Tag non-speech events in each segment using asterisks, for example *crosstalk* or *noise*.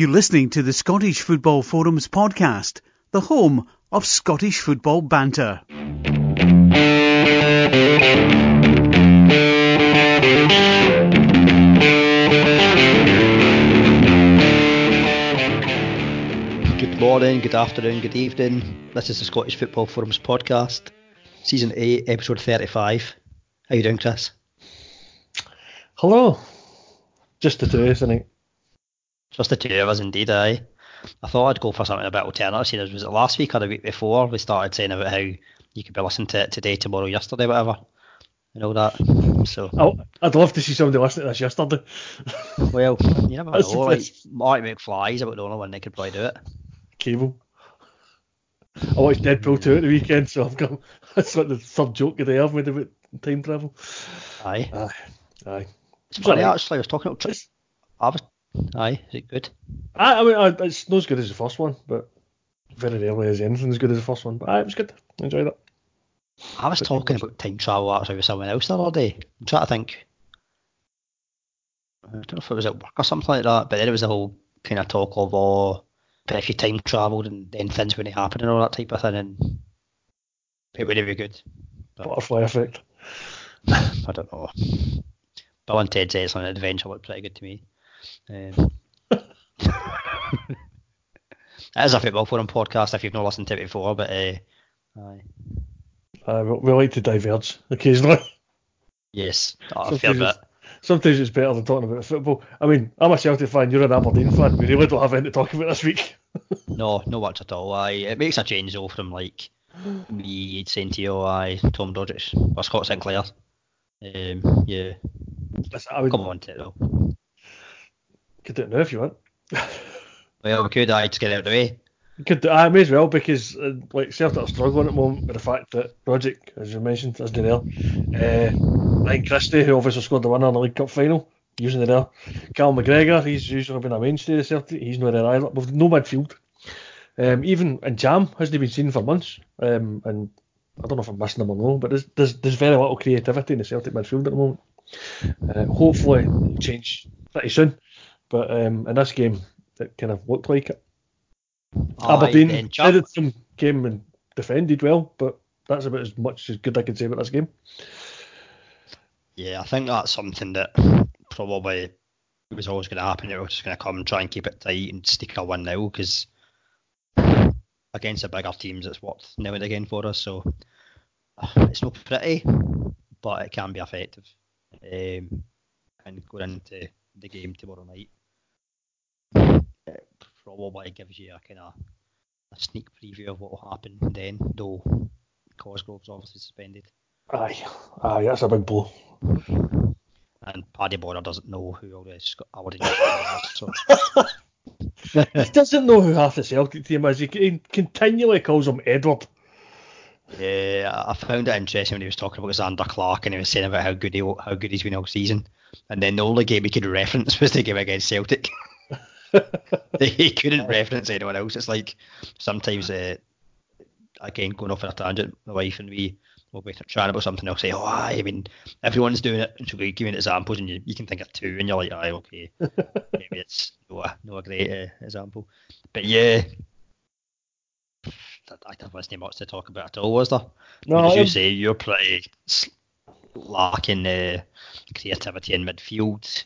You're listening to the Scottish Football Forums podcast, the home of Scottish football banter. Good morning, good afternoon, good evening. This is the Scottish Football Forums podcast, season 8, episode 35. How you doing, Chris? Hello. Just the two, isn't it? Just the two of us, indeed, aye. I thought I'd go for something a bit alternative. Seeing was it last week or the week before we started saying about how you could be listening to it today, tomorrow, yesterday, whatever, and all that. So, Oh, I'd love to see somebody listening to this yesterday. *laughs* well, you never know. Like. Marty McFly is about the only one that could probably do it. Cable. I watched Deadpool 2 at the weekend, so I've got *laughs* that's like the third joke of the day I've made about time travel. Aye. Aye. Aye. It's It's funny, uh, actually. I was talking about. I was. Aye, is it good? I, I mean, I, it's not as good as the first one, but very rarely is anything as good as the first one. But aye, it was good. I enjoyed it. I was But- talking about time travel actually with someone else the other day. I'm trying to think. I don't know if it was at work or something like that, but then it was the whole kind of talk of, oh, but if you time travelled and then things wouldn't happen and all that type of thing, and it wouldn't be good. Butterfly effect. *laughs* I don't know. Bill and Ted's Excellent Adventure looked pretty good to me. Um, it is a football forum podcast if you've not listened to it before, but uh, aye. Uh, we, we like to diverge occasionally. yes, a Sometimes it's- Sometimes it's better than talking about football. I mean, I'm a Celtic fan, you're an Aberdeen fan. We really don't have anything to talk about this week. *laughs* No, no much at all. Aye, it makes a change though from like me saying to you, aye, Tom Rogic or Scott Sinclair. Um, yeah, Listen, I would come on to it though. Could do it now if you want. *laughs* Well, we could, aye, to get out of the way. Could I may as well because uh, like Celtic are struggling at the moment with the fact that Rogic, as you mentioned, done there. Uh, Ryan Christie, who obviously scored the winner in the League Cup final, using there. Cal McGregor, he's usually been a mainstay of Celtic. He's not there either. We've no midfield. Um, even and Jam hasn't been seen for months. Um, and I don't know if I'm missing him or no, but there's, there's there's very little creativity in the Celtic midfield at the moment. Uh, hopefully it'll change pretty soon. But um, in this game, it kind of looked like it. Aye, Aberdeen headed some came and defended well, but that's about as much as good I can say about this game. Yeah, I think that's something that probably was always going to happen. They were just going to come and try and keep it tight and sneak a one now because against the bigger teams, it's worked now and again for us. So uh, it's not pretty, but it can be effective. Um, and going into the game tomorrow night, it probably gives you a kind of a sneak preview of what will happen then, though Cosgrove's obviously suspended. Aye, aye, that's a big blow. and Paddy Bonner doesn't know who all this Aberdeen. *laughs* So he doesn't know who half the Celtic team is. He, he continually calls him Edward. yeah, I found it interesting when he was talking about Zander Clark and he was saying about how good he how good he's been all season, and then the only game he could reference *laughs* was the game against Celtic. *laughs* he couldn't reference anyone else. It's like sometimes, uh, again, going off on a tangent, my wife and we will be chatting about something. I'll say, "Oh, aye, I mean, everyone's doing it," and she'll be giving examples, and you, you can think of two, and you're like, "Aye, okay, *laughs* maybe it's no, a- no a great uh, example." But yeah, I don't wasn't much to talk about at all, was there? No, As you say, you're pretty lacking uh, creativity in midfield.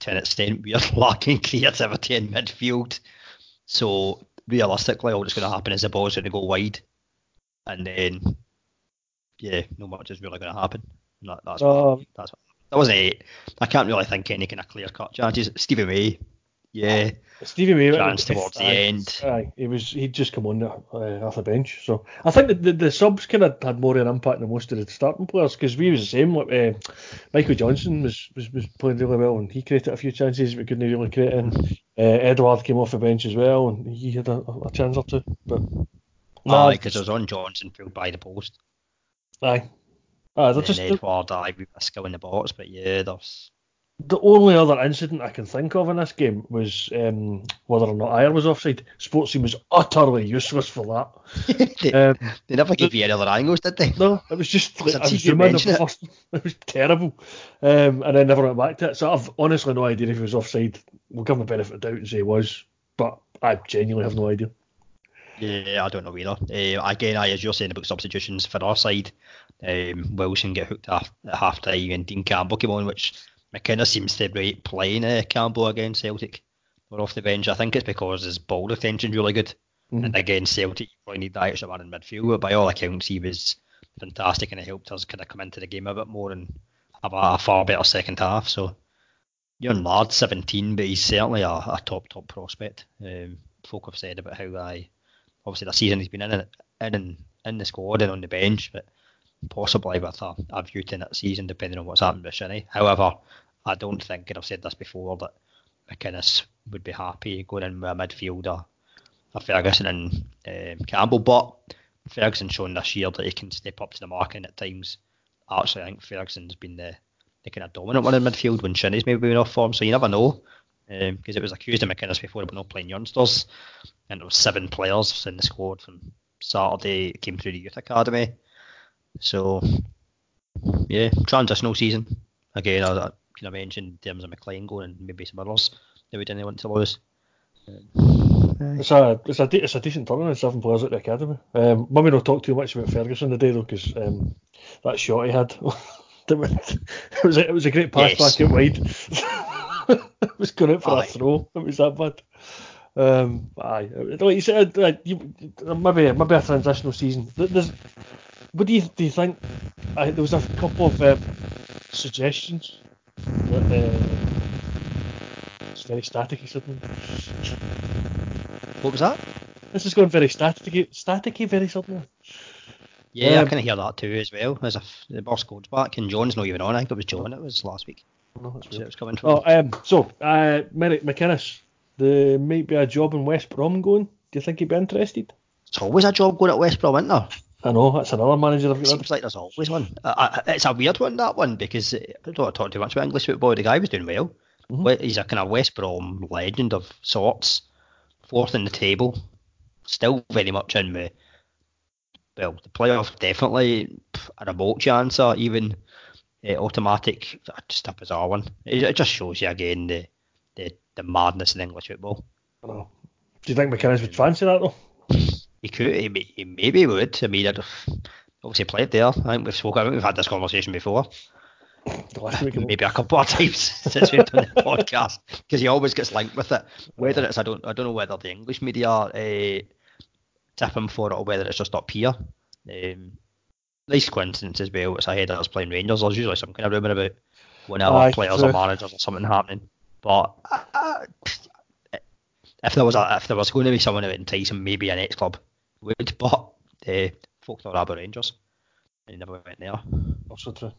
To an extent, *laughs* we're lacking creativity in midfield. So realistically, all that's going to happen is the ball's going to go wide, and then yeah, no much is really going to happen. That, that's what, Um, that's what, that wasn't it. I can't really think any kind of clear cut chances. Stevie May, yeah, Stevie May chance towards the end. Aye, he was he'd just come on uh, off the bench, so I think that the, the subs kind of had more of an impact than most of the starting players because we was the same. Like uh, Michael Johnston was, was was playing really well and he created a few chances we couldn't really create. And uh, Edward came off the bench as well and he had a, a chance or two. But Aye, because it was on Johnston filled by the post. aye, aye, they're And just Edward, aye, with a skill in the box, but yeah, there's the only other incident I can think of in this game was um, whether or not Ajer was offside. Sportscene was utterly useless for that. *laughs* they, Um, they never gave you any other angles, did they? No, it was just *laughs* like, I was zooming in the first. *laughs* It was terrible, um, and I never went back to it. So I've honestly no idea if he was offside. We'll give him the benefit of the doubt and say he was, but I genuinely have no idea. Yeah, I don't know either. Uh, again, I, as you're saying about substitutions for our side, um, Wilson get hooked at half time and Dean Campbell came on, which McKenna seems to be playing uh, Campbell against Celtic. Or off the bench. I think it's because his ball retention's really good. Mhm. And against Celtic, you probably need that extra man in midfield. But by all accounts, he was fantastic and it helped us kind of come into the game a bit more and have a, far better second half. So, young lad, 17, but he's certainly a, a top, top prospect. Um, folk have said about how I obviously the season he's been in in and in the squad and on the bench, but possibly with a, a view to next season depending on what's happened with Shinnie. However, I don't think, and I've said this before, that McInnes would be happy going in with a midfielder, a Ferguson and um, Campbell. But Ferguson's shown this year that he can step up to the mark, and at times, actually, I think Ferguson's been the, the kind of dominant one in midfield when Shinnie's maybe been off form. So you never know, because it was accused of McInnes before about not playing youngsters, and there was seven players in the squad from Saturday came through the youth academy. So yeah, transitional season. Again, I, I kind of mentioned in terms of McLean going and maybe some others that we didn't want to lose. It's a it's a de- it's a decent tournament. Seven players at the academy. Um, maybe not talk too much about Ferguson today though, because um, that shot he had. *laughs* that was- it was a, it was a great pass Yes. back out wide. *laughs* it was going out for Aye. a throw. It was that bad. Um, aye, like you said, uh, you, maybe maybe a transitional season. There's, what do you do you think? I, there was a couple of um, suggestions. That, uh, it's very staticky suddenly. What was that? This is going very staticky, staticky very suddenly. Yeah, Um, I kind of hear that too as well. As if the boss goes back and John's not even on. I think it was John. It was last week. No, that's So it was coming from. Oh, um, so uh, Derek McInnes, there might be a job in West Brom going. Do you think he'd be interested? It's always a job going at West Brom, isn't there? I know that's another manager I've got. seems like there's always one. I, it's a weird one that one because uh, I don't want to talk too much about English football. The guy was doing well. Mhm. He's a kind of West Brom legend of sorts. Fourth in the table, still very much in with. Well, the playoff definitely a remote chance or even uh, automatic. Just a bizarre one. It, it just shows you again the, the the madness in English football. I know. Do you think McInnes would fancy that though? He could, he, he maybe would. I mean, I'd obviously played there. I think we've spoken, I think we've had this conversation before. The last week maybe a couple of times *laughs* since we've done the podcast because he always gets linked with it. Whether it's I don't I don't know whether the English media uh, tip him for it or whether it's just up here. Um, nice coincidence as well. It's ahead of us playing Rangers. There's usually some kind of rumour about whenever Aye, players true. or managers or something happening. But uh, if there was a, if there was going to be someone who would entice him, maybe an ex club would. But uh, folk thought about Rangers. And he never went there. Also true.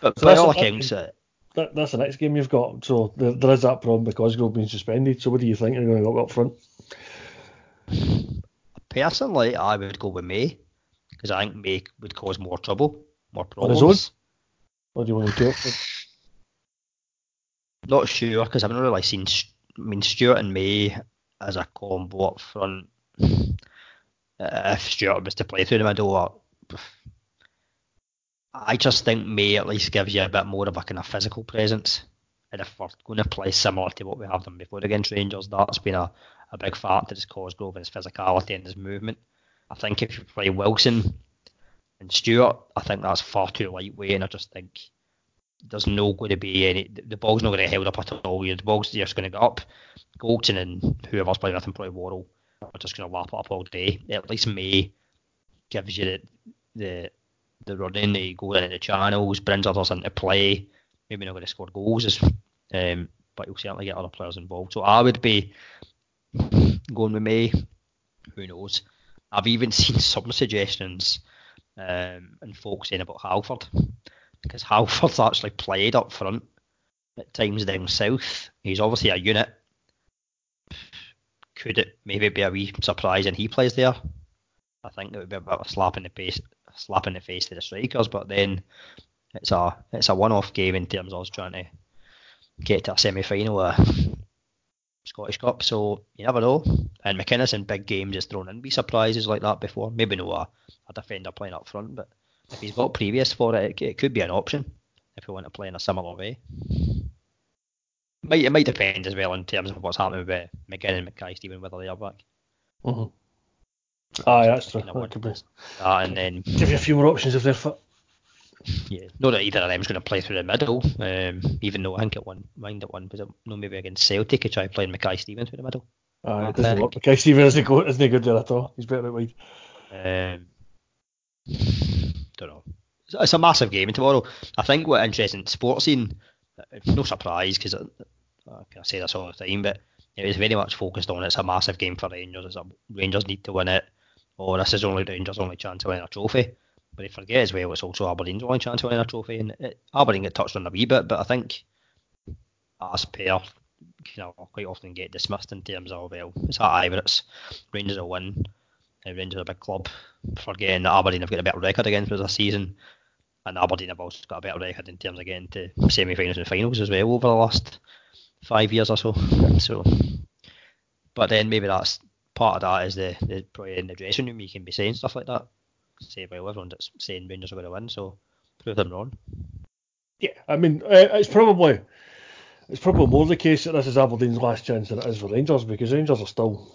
But So by that's all accounts, uh, That, that's the next game you've got. So there, there is that problem because Grove being suspended. So what do you think they're going to go up front? Personally, I would go with May because I think May would cause more trouble, more On his problems. Or do you want to do it? Not sure because I've not really seen. I mean, Stewart and May as a combo up front. Uh, if Stewart was to play through the middle, or, I just think May at least gives you a bit more of a kind of physical presence. And if we're going to play similar to what we have done before against Rangers, that's been a, a big factor. Is Cosgrove and his physicality and his movement. I think if you play Wilson and Stewart, I think that's far too lightweight, and I just think there's no going to be any. The ball's not going to get held up at all. The ball's just going to go up. Goldson and whoever's playing with him, probably Worrall, are just going to lap it up all day. At least May gives you the the, the running, the going into the channels, brings others into play. Maybe not going to score goals, as, um, but you'll certainly get other players involved. So I would be going with May. Who knows? I've even *laughs* seen some suggestions um, and folks saying about Halford because Halford's *laughs* actually played up front at times down south. He's obviously a unit. Could it maybe be a wee surprise and he plays there? I think it would be a bit of a slap in the face, slap in the face to the strikers. But then it's a it's a one-off game in terms of us trying to get to a semi-final of Scottish Cup. So you never know. And McInnes in big games has thrown in be surprises like that before. Maybe no a, a defender playing up front, but if he's got previous for it, it, it could be an option if we want to play in a similar way. Might, it might depend as well in terms of what's happening with uh, McGinn and Mackay Steven, whether they are back. Mm-hmm. Aye, that's true. That could be. Uh, and then Give you a few more options if they're fit. Yeah, not that either of them's going to play through the middle. Um, even though I think at one mind at one was it no maybe against Celtic, he tried playing Mackay Stevens through the middle. Aye, it doesn't work. Okay, Stephen isn't good, isn't good there at all. He's better at wide. Um, don't know. It's, it's a massive game tomorrow. I think what interesting Sportscene, no surprise because I, I say this all the time, but it was very much focused on it's a massive game for Rangers. It's a, Rangers need to win it, or this is only Rangers' only chance to win a trophy. But they forget as well it's also Aberdeen's only chance to win a trophy, and it, Aberdeen get touched on a wee bit, but I think as per you know, quite often get dismissed in terms of well, it's at Ibrox, Rangers will win. Uh, Rangers are a big club. Forgetting that Aberdeen have got a better record against us this season, and Aberdeen have also got a better record in terms of getting to semi-finals and finals as well over the last five years or so. So, but then maybe that's part of that is the, the probably in the dressing room you can be saying stuff like that. Say well everyone's saying Rangers are going to win, so prove them wrong. Yeah, I mean, uh, it's probably it's probably more the case that this is Aberdeen's last chance than it is for Rangers because Rangers are still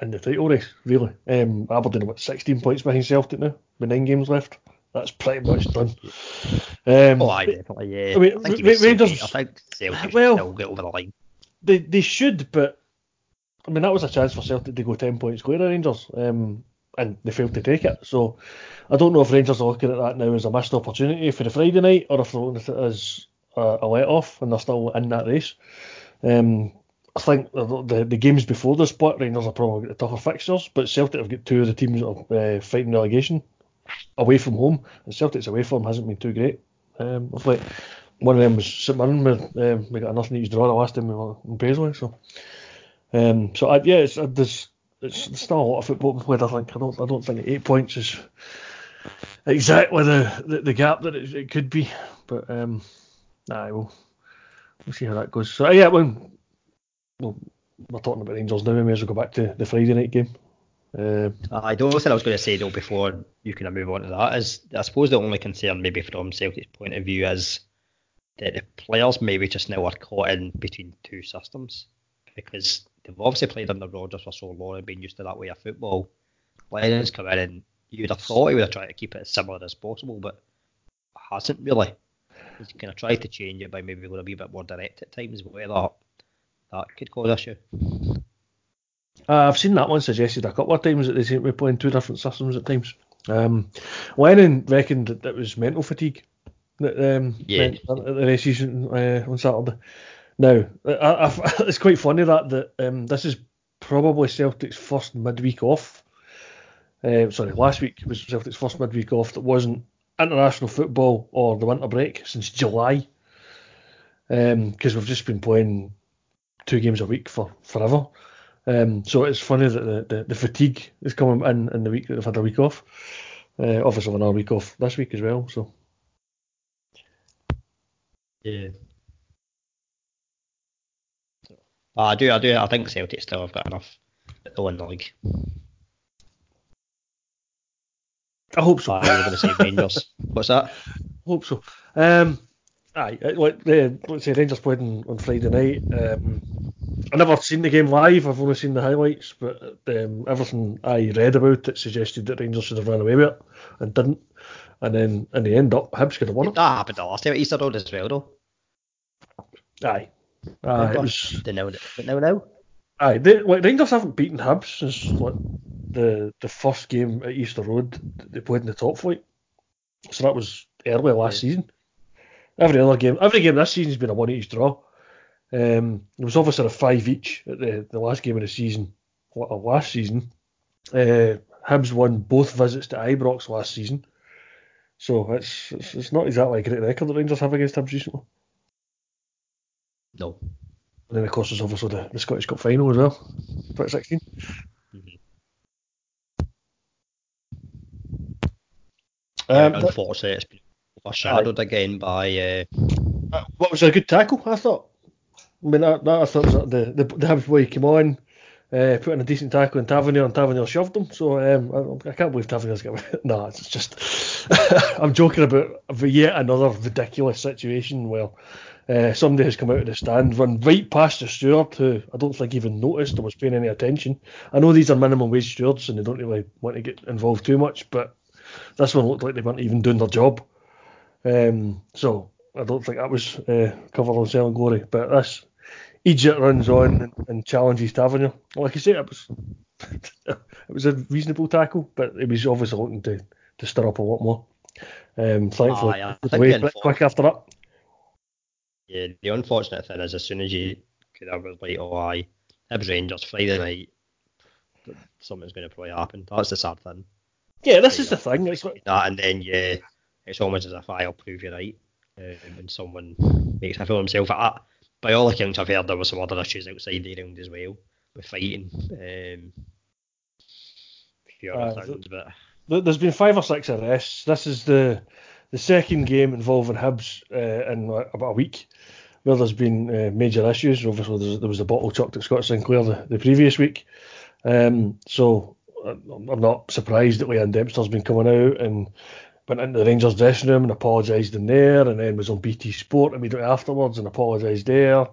in the title race, really. Um, Aberdeen are what 16 points behind Celtic now, with nine games left. That's pretty much *laughs* done. Um, Oh, I definitely, yeah. I mean, I think, Ra- even Rangers- I think Celtic well- still get over the line. they they should, but I mean that was a chance for Celtic to go ten points clear of Rangers, um, and they failed to take it. So I don't know if Rangers are looking at that now as a missed opportunity for the Friday night, or if they're looking at it as a, a let off and they're still in that race. Um, I think the, the, the games before the split, Rangers have probably got the tougher fixtures, but Celtic have got two of the teams that are uh, fighting relegation away from home, and Celtic's away form hasn't been too great. Um, of late. one of them was St Mirren. We, um, we got nothing each draw the last time we were in Paisley, so. Um, so I, yeah, it's, uh, there's it's, still a lot of football to be played. I think I don't I don't think eight points is exactly the, the, the gap that it, it could be, but um, nah, we'll we'll see how that goes. So yeah, when well, we're talking about Rangers now, we may as well go back to the Friday night game. Uh, I don't know what I was going to say though before you can move on to that is I suppose the only concern maybe from Celtic's point of view is that the players maybe just now are caught in between two systems because they've obviously played under Rodgers for so long and been used to that way of football. Lennon's come in and you'd have thought he would have tried to keep it as similar as possible, but hasn't really. He's kind of tried to change it by maybe going a bit more direct at times, whether that could cause issue. Uh, I've seen that one suggested a couple of times that they seem to be playing two different systems at times. Um, Lennon reckoned that it was mental fatigue that um, Yeah. at the race season uh, on Saturday. Now, I, I, *laughs* it's quite funny that that um, this is probably Celtic's first midweek off. Uh, sorry, last week was Celtic's first midweek off that wasn't international football or the winter break since July. Because we've just been playing two games a week for forever. Um, so it's funny that the, the, the fatigue is coming in in the week that they've had a week off. Uh, obviously, another week off this week as well. So Yeah. I do, I do, I think Celtic still have got enough to win the league. I hope so. I was going to say Rangers. *laughs* What's that? hope so. Um, aye, uh, like uh, let's say Rangers played on, on Friday night. Um, I never seen the game live. I've only seen the highlights, but um, everything I read about it suggested that Rangers should have run away with it and didn't. And then in the end, up Hibs could have won it. That happened the last time at Easter Road as well, though. Aye, aye, it was. They know it. But now, now. Aye, they, like Rangers haven't beaten Hibs since like, the the first game at Easter Road they played in the top flight. So that was early last Yeah. season. Every other game, every game this season has been a one each draw. Um, there was obviously a five each at the, the last game of the season, last season. Uh, Hibs won both visits to Ibrox last season, so it's it's, it's not exactly a great record that Rangers have against Hibs recently. No. And then of course there's obviously the, the Scottish Cup final as well, 2016. Mhm. Um, Unfortunately, it's been overshadowed again by. Uh, Uh, what was a good tackle, I thought. I mean, that, that I thought was the the, the Hibs boy came on, uh, put in a decent tackle in Tavernier, and Tavernier shoved him. So um, I, I can't believe Tavernier's got. *laughs* no, it's just *laughs* I'm joking about yet another ridiculous situation. where uh, somebody has come out of the stand, run right past the steward, who I don't think even noticed or was paying any attention. I know these are minimum wage stewards and they don't really want to get involved too much, but this one looked like they weren't even doing their job. Um, so I don't think that was uh, covered on Selling Glory. But this Egypt runs on and, and challenges Tavernier. Like I say, it was *laughs* it was a reasonable tackle, but it was obviously looking to, to stir up a lot more. Um, thankfully, Aye, I the think way the quick, after that. Yeah, the unfortunate thing is, as soon as you could have was like, oh, aye, Hibs Rangers Friday night, something's going to probably happen. That's the sad thing. Yeah, this is the thing. It's like, That and then yeah, it's almost as if I'll prove you right. Um, when someone makes a fool of himself at that. By all accounts I've heard, there was some other issues outside the round as well with fighting. Um, Aye, things, but There- There's been five or six arrests. This is the the second game involving Hibs uh, in uh, about a week where there's been uh, major issues. Obviously, there was the bottle chucked at Scott Sinclair the, the previous week. Um, so uh, I'm not surprised that Leeann Dempster's been coming out and went into the Rangers dressing room and apologised in there, and then was on BT Sport immediately afterwards and apologised there.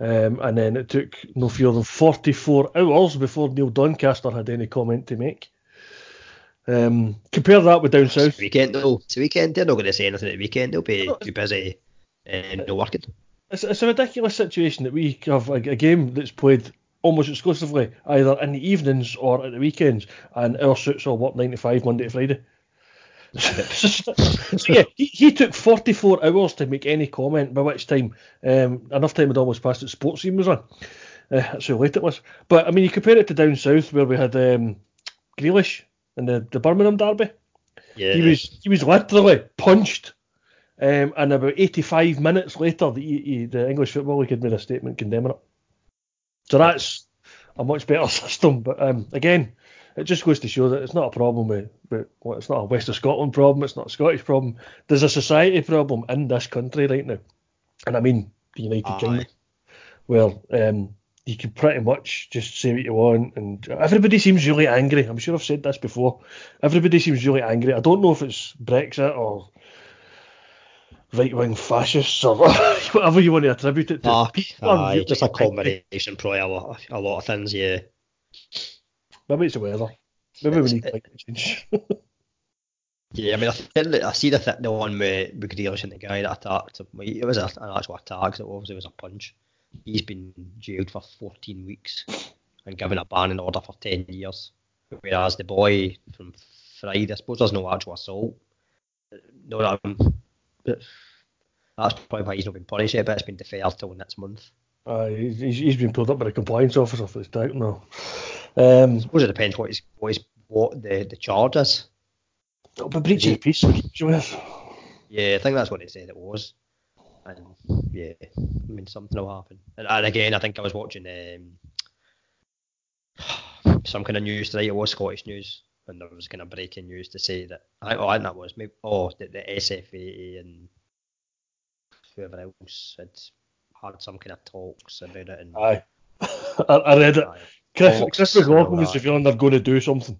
Um, and then it took no fewer than 44 hours before Neil Doncaster had any comment to make. Um, compare that with down it's south. weekend though. It's weekend. They're not going to say anything at the weekend. They'll be too busy and no working. It's, it's a ridiculous situation that we have a, a game that's played almost exclusively either in the evenings or at the weekends, and our suits all work 95 Monday to Friday. *laughs* so yeah, he, he took 44 hours to make any comment, by which time um, enough time had almost passed that Sportscene was on. Uh, that's how late it was. But I mean, you compare it to down south where we had um, Grealish in the, the Birmingham derby. Yeah, He was he was literally punched, um, and about 85 minutes later, the, he, the English Football League had made a statement condemning it. So that's a much better *laughs* system. But um, again, it just goes to show that it's not a problem with, with well, it's not a West of Scotland problem. It's not a Scottish problem. There's a society problem in this country right now, and I mean the United Aye. Kingdom. Well, um, you can pretty much just say what you want, and everybody seems really angry. I'm sure I've said this before. Everybody seems really angry. I don't know if it's Brexit or right wing fascists or *laughs* whatever you want to attribute it to. Aye, just a angry. combination, probably a lot, a lot of things. Yeah, Maybe it's the weather. Maybe we need climate change. *laughs* yeah. I mean, I, think, I see the th- the one with with Grealish and the guy that attacked him. It was a, an actual attack, so obviously it was a punch. He's been jailed for 14 weeks and given a ban banning order for 10 years. Whereas the boy from Friday, I suppose there's no actual assault. No, um, but that's probably why he's not been punished yet, but it's been deferred till next month. Uh, he's, he's been pulled up by the compliance officer for his doubt now. Um, I suppose it depends what his, what, his, what the, the charge is. it'll be breaching peace. Like you. Yeah, I think that's what they said it was. And yeah, I mean something will happen. And, and again, I think I was watching um, *sighs* some kind of news today. It was Scottish news, and there was kind of breaking news to say that. I, oh, I think that was maybe. Oh, the, the SFA and whoever else had had some kind of talks about it. And Aye, *laughs* I, I read it. Aye. Chris, Chris McLaughlin was revealing they're going to do something.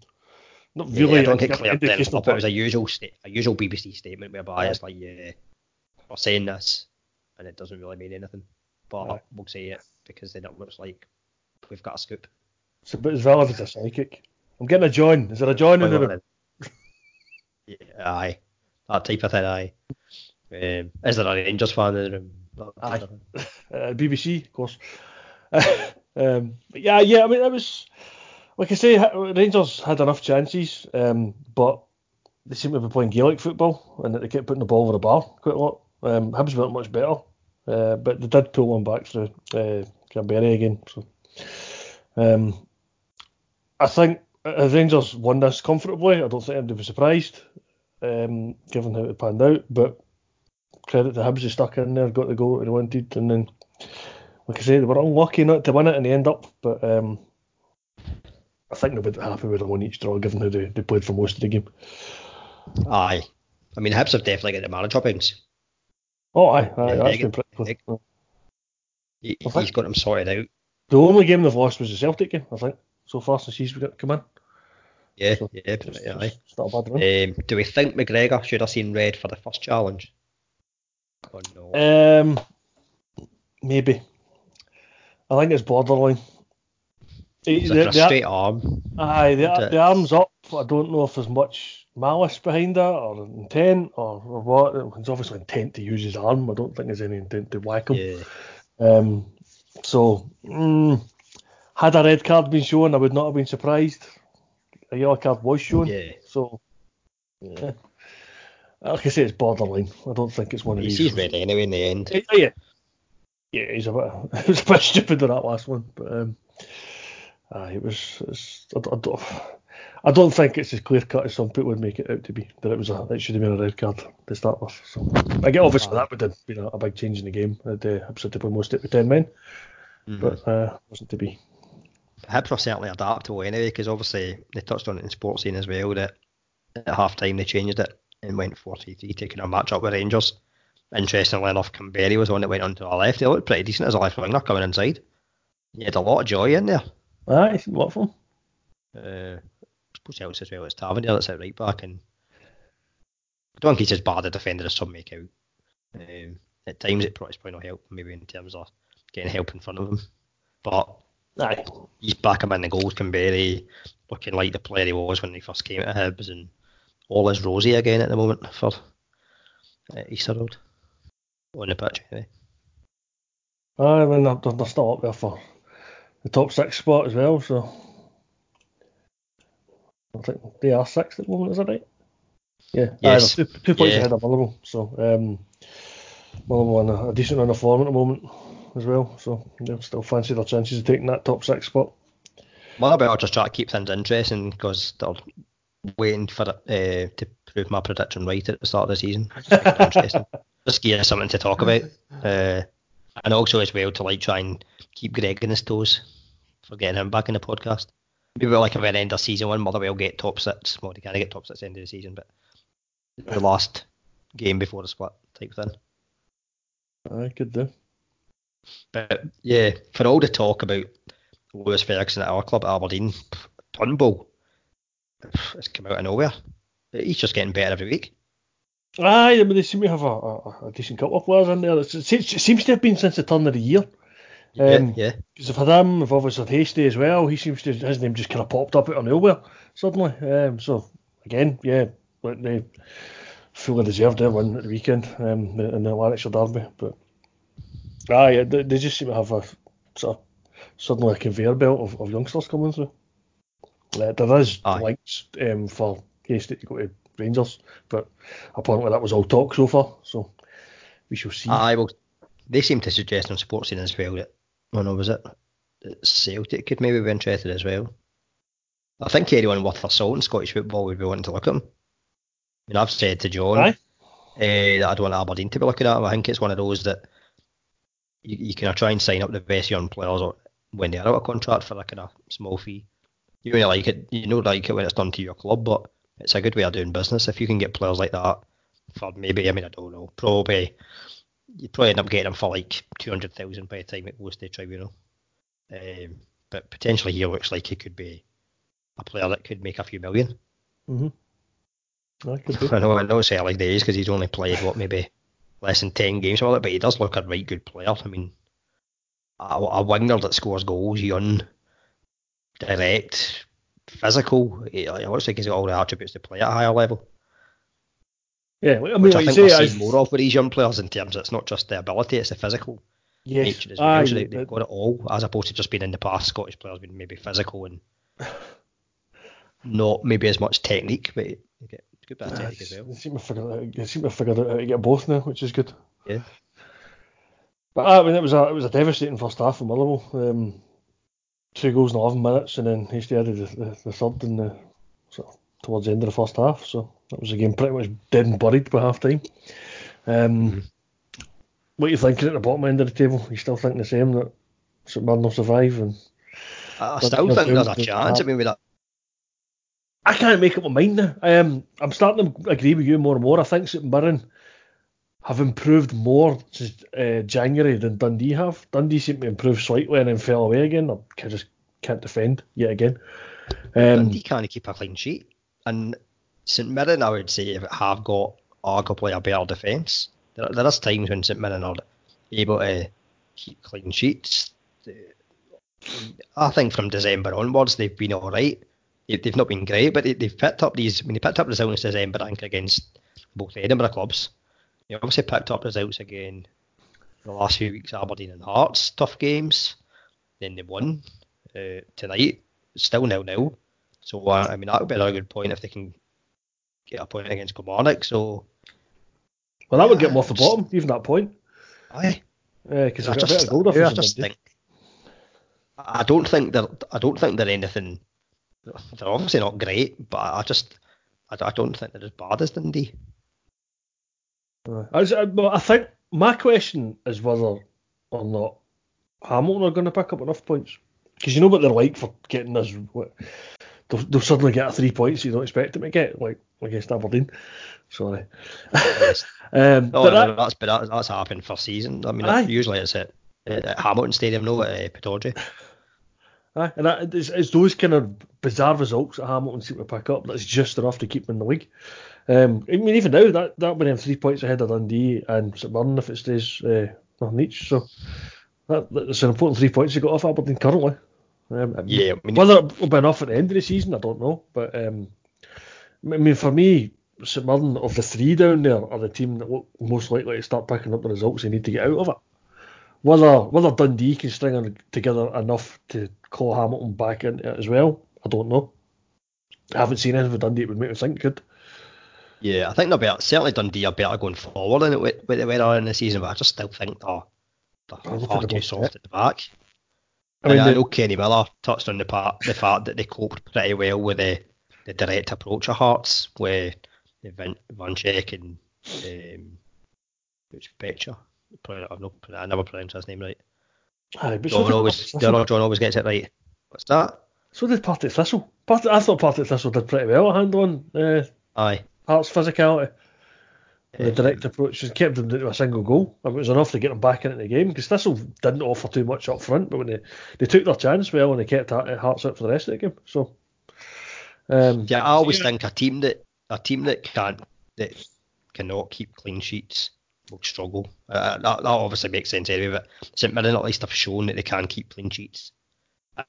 Not Yeah, really. I don't a- get clear an then. I thought it was a usual sta- a usual BBC statement whereby Aye. it's like, yeah, we're saying this, and it doesn't really mean anything, but Aye. we'll say it because then it looks like we've got a scoop. It's about as valid as a psychic. I'm getting a John. Is there a John in the room? *laughs* Yeah, aye, that type of thing. Aye. Um, is there a Rangers fan in the room? Aye. uh, BBC, of course. *laughs* um, yeah, yeah. I mean, it was like I say, Rangers had enough chances, um, but they seem to be playing Gaelic football and they kept putting the ball over the bar quite a lot. Um, Hibs weren't much better, uh, but they did pull one back through uh, Kamberi again. So, um, I think if Rangers won this comfortably, I don't think anybody was surprised, um, given how it panned out. But credit to Hibs, they stuck in there, got the goal that they wanted, and then, like I say, they were unlucky not to win it, and they end up. But um, I think they'll be happy with a one each draw, given how they, they played for most of the game. Aye. I mean, Hibs have definitely got the manager. Oh, aye, aye Yeah, that's been pretty they- close. He, he's got them sorted out. The only game they've lost was the Celtic game, I think, so far since he's come in. Yeah, So, yeah, It's, it's not a bad run. Um, do we think McGregor should have seen red for the first challenge? Or no? Um, maybe. I think it's borderline. it's The- like a the- straight arm. Aye, the, the arm's up. I don't know if there's much malice behind that or intent or, or what. It's obviously intent to use his arm. I don't think there's any intent to whack him. Yeah. Um, so, mm, had a red card been shown, I would not have been surprised. A yellow card was shown. Yeah. So, yeah. Like I say, it's borderline. I don't think it's one of He these. sees red anyway in the end. Yeah, yeah. He's a bit, *laughs* it was a bit stupid than that last one, but um, uh, it was. It's, I, I don't, I don't think it's as clear cut as some people would make it out to be. That it was a, it should have been a red card to start with. So I get obviously that would have been a, a big change in the game. Had uh, Hibs had most it with ten men, Mhm. but uh, wasn't to be. Hibs were certainly adaptable anyway, because obviously they touched on it in Sportscene as well that at half time they changed it and went 4 3 3, taking a match up with Rangers. Interestingly enough, Kamberi was one that went onto on to our left. He looked pretty decent as a left winger coming inside. He had a lot of joy in there. Aye, what for? Uh, I suppose else as well as Tavernier that's at right back, and I don't think he's as bad a defender as some make out. Um, at times it probably, probably not helped maybe in terms of getting help in front of him, but Aye, he's back him in the goals, Kamberi, looking like the player he was when he first came to Hibs, and all is rosy again at the moment for uh, Easter Road on the pitch. Anyway. I mean they're, they're still up there for the top six spot as well. So I think they are sixth at the moment. Is that right? Yeah. Yes. two, two points Yeah. ahead of Motherwell. So um, Motherwell on a, a decent run of form at the moment as well. So they'll still fancy their chances of taking that top six spot. Motherwell just trying to keep things interesting because they're waiting for it uh, to prove my prediction right at the start of the season. *laughs* Just keep. Just give us something to talk about. *laughs* Uh, and also as well to like try and keep Greg in his toes for getting him back in the podcast. Maybe like at the end of season one, Motherwell get top six. Well, they can't get top six at the end of the season, but the last game before the split type thing. I could do. But yeah, for all the talk about Lewis Ferguson at our club Aberdeen, Turnbull, pff, it's come out of nowhere. He's just getting better every week. Aye, I mean, they seem to have a, a, a decent couple of players in there. It's, it seems- it seems to have been since the turn of the year. Um, yeah, Because they've had him, they've obviously had Hastie as well. He seems to his name just kind of popped up out of nowhere suddenly. Um, so again, yeah, like they fully deserved their win at the weekend um, in the Lanarkshire derby. But aye, they, they just seem to have a sort of suddenly a conveyor belt of, of youngsters coming through. Uh, there is Aye. links um, for Hastie to go to Rangers, but apparently that was all talk so far. So we shall see. I will. They seem to suggest on Sportscene as well that, oh no, was it? Celtic could maybe be interested as well. I think anyone worth their salt in Scottish football would be wanting to look at him. I mean, I've said to John eh, that I'd want Aberdeen to be looking at him. I think it's one of those that you, you can try and sign up the best young players or when they're out of contract for a kind of small fee. You really like it. You know, like it when it's done to your club, but it's a good way of doing business if you can get players like that for maybe. I mean, I don't know. Probably you probably end up getting them for like two hundred thousand by the time it goes to the tribunal. Um, but potentially he looks like he could be a player that could make a few million. Mm-hmm. I. *laughs* I know, I know it's early days because he's only played what maybe less than ten games or it, but he does look a right good player. I mean, a, a winger that scores goals, young, direct, physical. It looks like he's got all the attributes to play at a higher level, Yeah, I mean, which I like you think we're I- seeing more of with these young players in terms. It's not just the ability; it's the physical yes, nature as well. so they, they've it- got it all, as opposed to just being in the past. Scottish players being maybe physical and *laughs* not maybe as much technique, but you get a good bit of technique as well. They seem to figure out, they seem to have figured out how to get both now, which is good. Yeah. But I mean, it was a it was a devastating first half for Motherwell. Um, two goals in eleven minutes, and then Hastie added the, the, the third in the sort of towards the end of the first half. So that was a game pretty much dead and buried by half time. Um, Mhm. What are you thinking at the bottom end of the table? You still think the same that St Mirren will survive? And I I still think there's a chance. I mean, with that I can't make up my mind now. Um, I'm starting to agree with you more and more. I think St Mirren have improved more since uh, January than Dundee have. Dundee seem to improve slightly and then fell away again. I just can't defend yet again. Um, Dundee can't keep a clean sheet, and St Mirren, I would say, have got arguably a better defence. There, is times when St Mirren are able to keep clean sheets. I think from December onwards they've been all right. They've not been great, but they, have picked up these. I mean, they picked up the results December, against both Edinburgh clubs. They obviously picked up results again the last few weeks. Aberdeen and Hearts, tough games. Then they won uh, tonight, still nil nil. So uh, I mean, that would be a good point if they can get a point against Kilmarnock. So well, that would get them off the bottom, even that point. Aye. Because I just, goal yeah, I just think. I don't think they're. I don't think they're anything. They're obviously not great, but I just. I, I don't think they're as bad as Dundee. I, I think my question is whether or not Hamilton are going to pick up enough points because you know what they're like for getting this. What, they'll, they'll suddenly get a three points you don't expect them to get, like against Aberdeen. Sorry. *laughs* um, oh, but that, that's but that, that's happened for season. I mean, aye. usually it's at, at Hamilton Stadium, no at uh, Pittodrie. Aye, and that, it's, it's, those kind of bizarre results that Hamilton seem to pick up that's just enough to keep them in the league. Um, I mean, even now that that would have three points ahead of Dundee and St Mirren if it stays uh, nothing each. So that, that's an important three points you got off Aberdeen currently. Um, yeah, I mean, whether it will be enough at the end of the season, I don't know. But um, I mean, for me, St Mirren of the three down there are the team that look most likely to start picking up the results they need to get out of it. Whether whether Dundee can string together enough to call Hamilton back into it as well, I don't know. I haven't seen anything for Dundee that would make me think good. Yeah, I think they'll better. Certainly Dundee are better going forward than it they were in the season, but I just still think they're, they're far too soft at the back. I mean, I know Kenny Miller touched on the part the fact that they coped pretty well with the, the direct approach of Hearts, where Van, Van Check and um, which Becher. I've no, I never pronounced his name right. Aye, but John, so always, John, John always gets it right. What's that? So did Partick Thistle. Part, I thought Partick Thistle did pretty well at handling uh, Aye. Hearts' physicality. The direct approach has kept them to a single goal. It was enough to get them back into the game because Thistle didn't offer too much up front, but when they, they took their chance well and they kept Hearts out for the rest of the game. So, um, yeah, I always yeah. think a team that a team that can't that cannot keep clean sheets will struggle. Uh, that, that obviously makes sense anyway. But St Mirren at least have shown that they can keep clean sheets,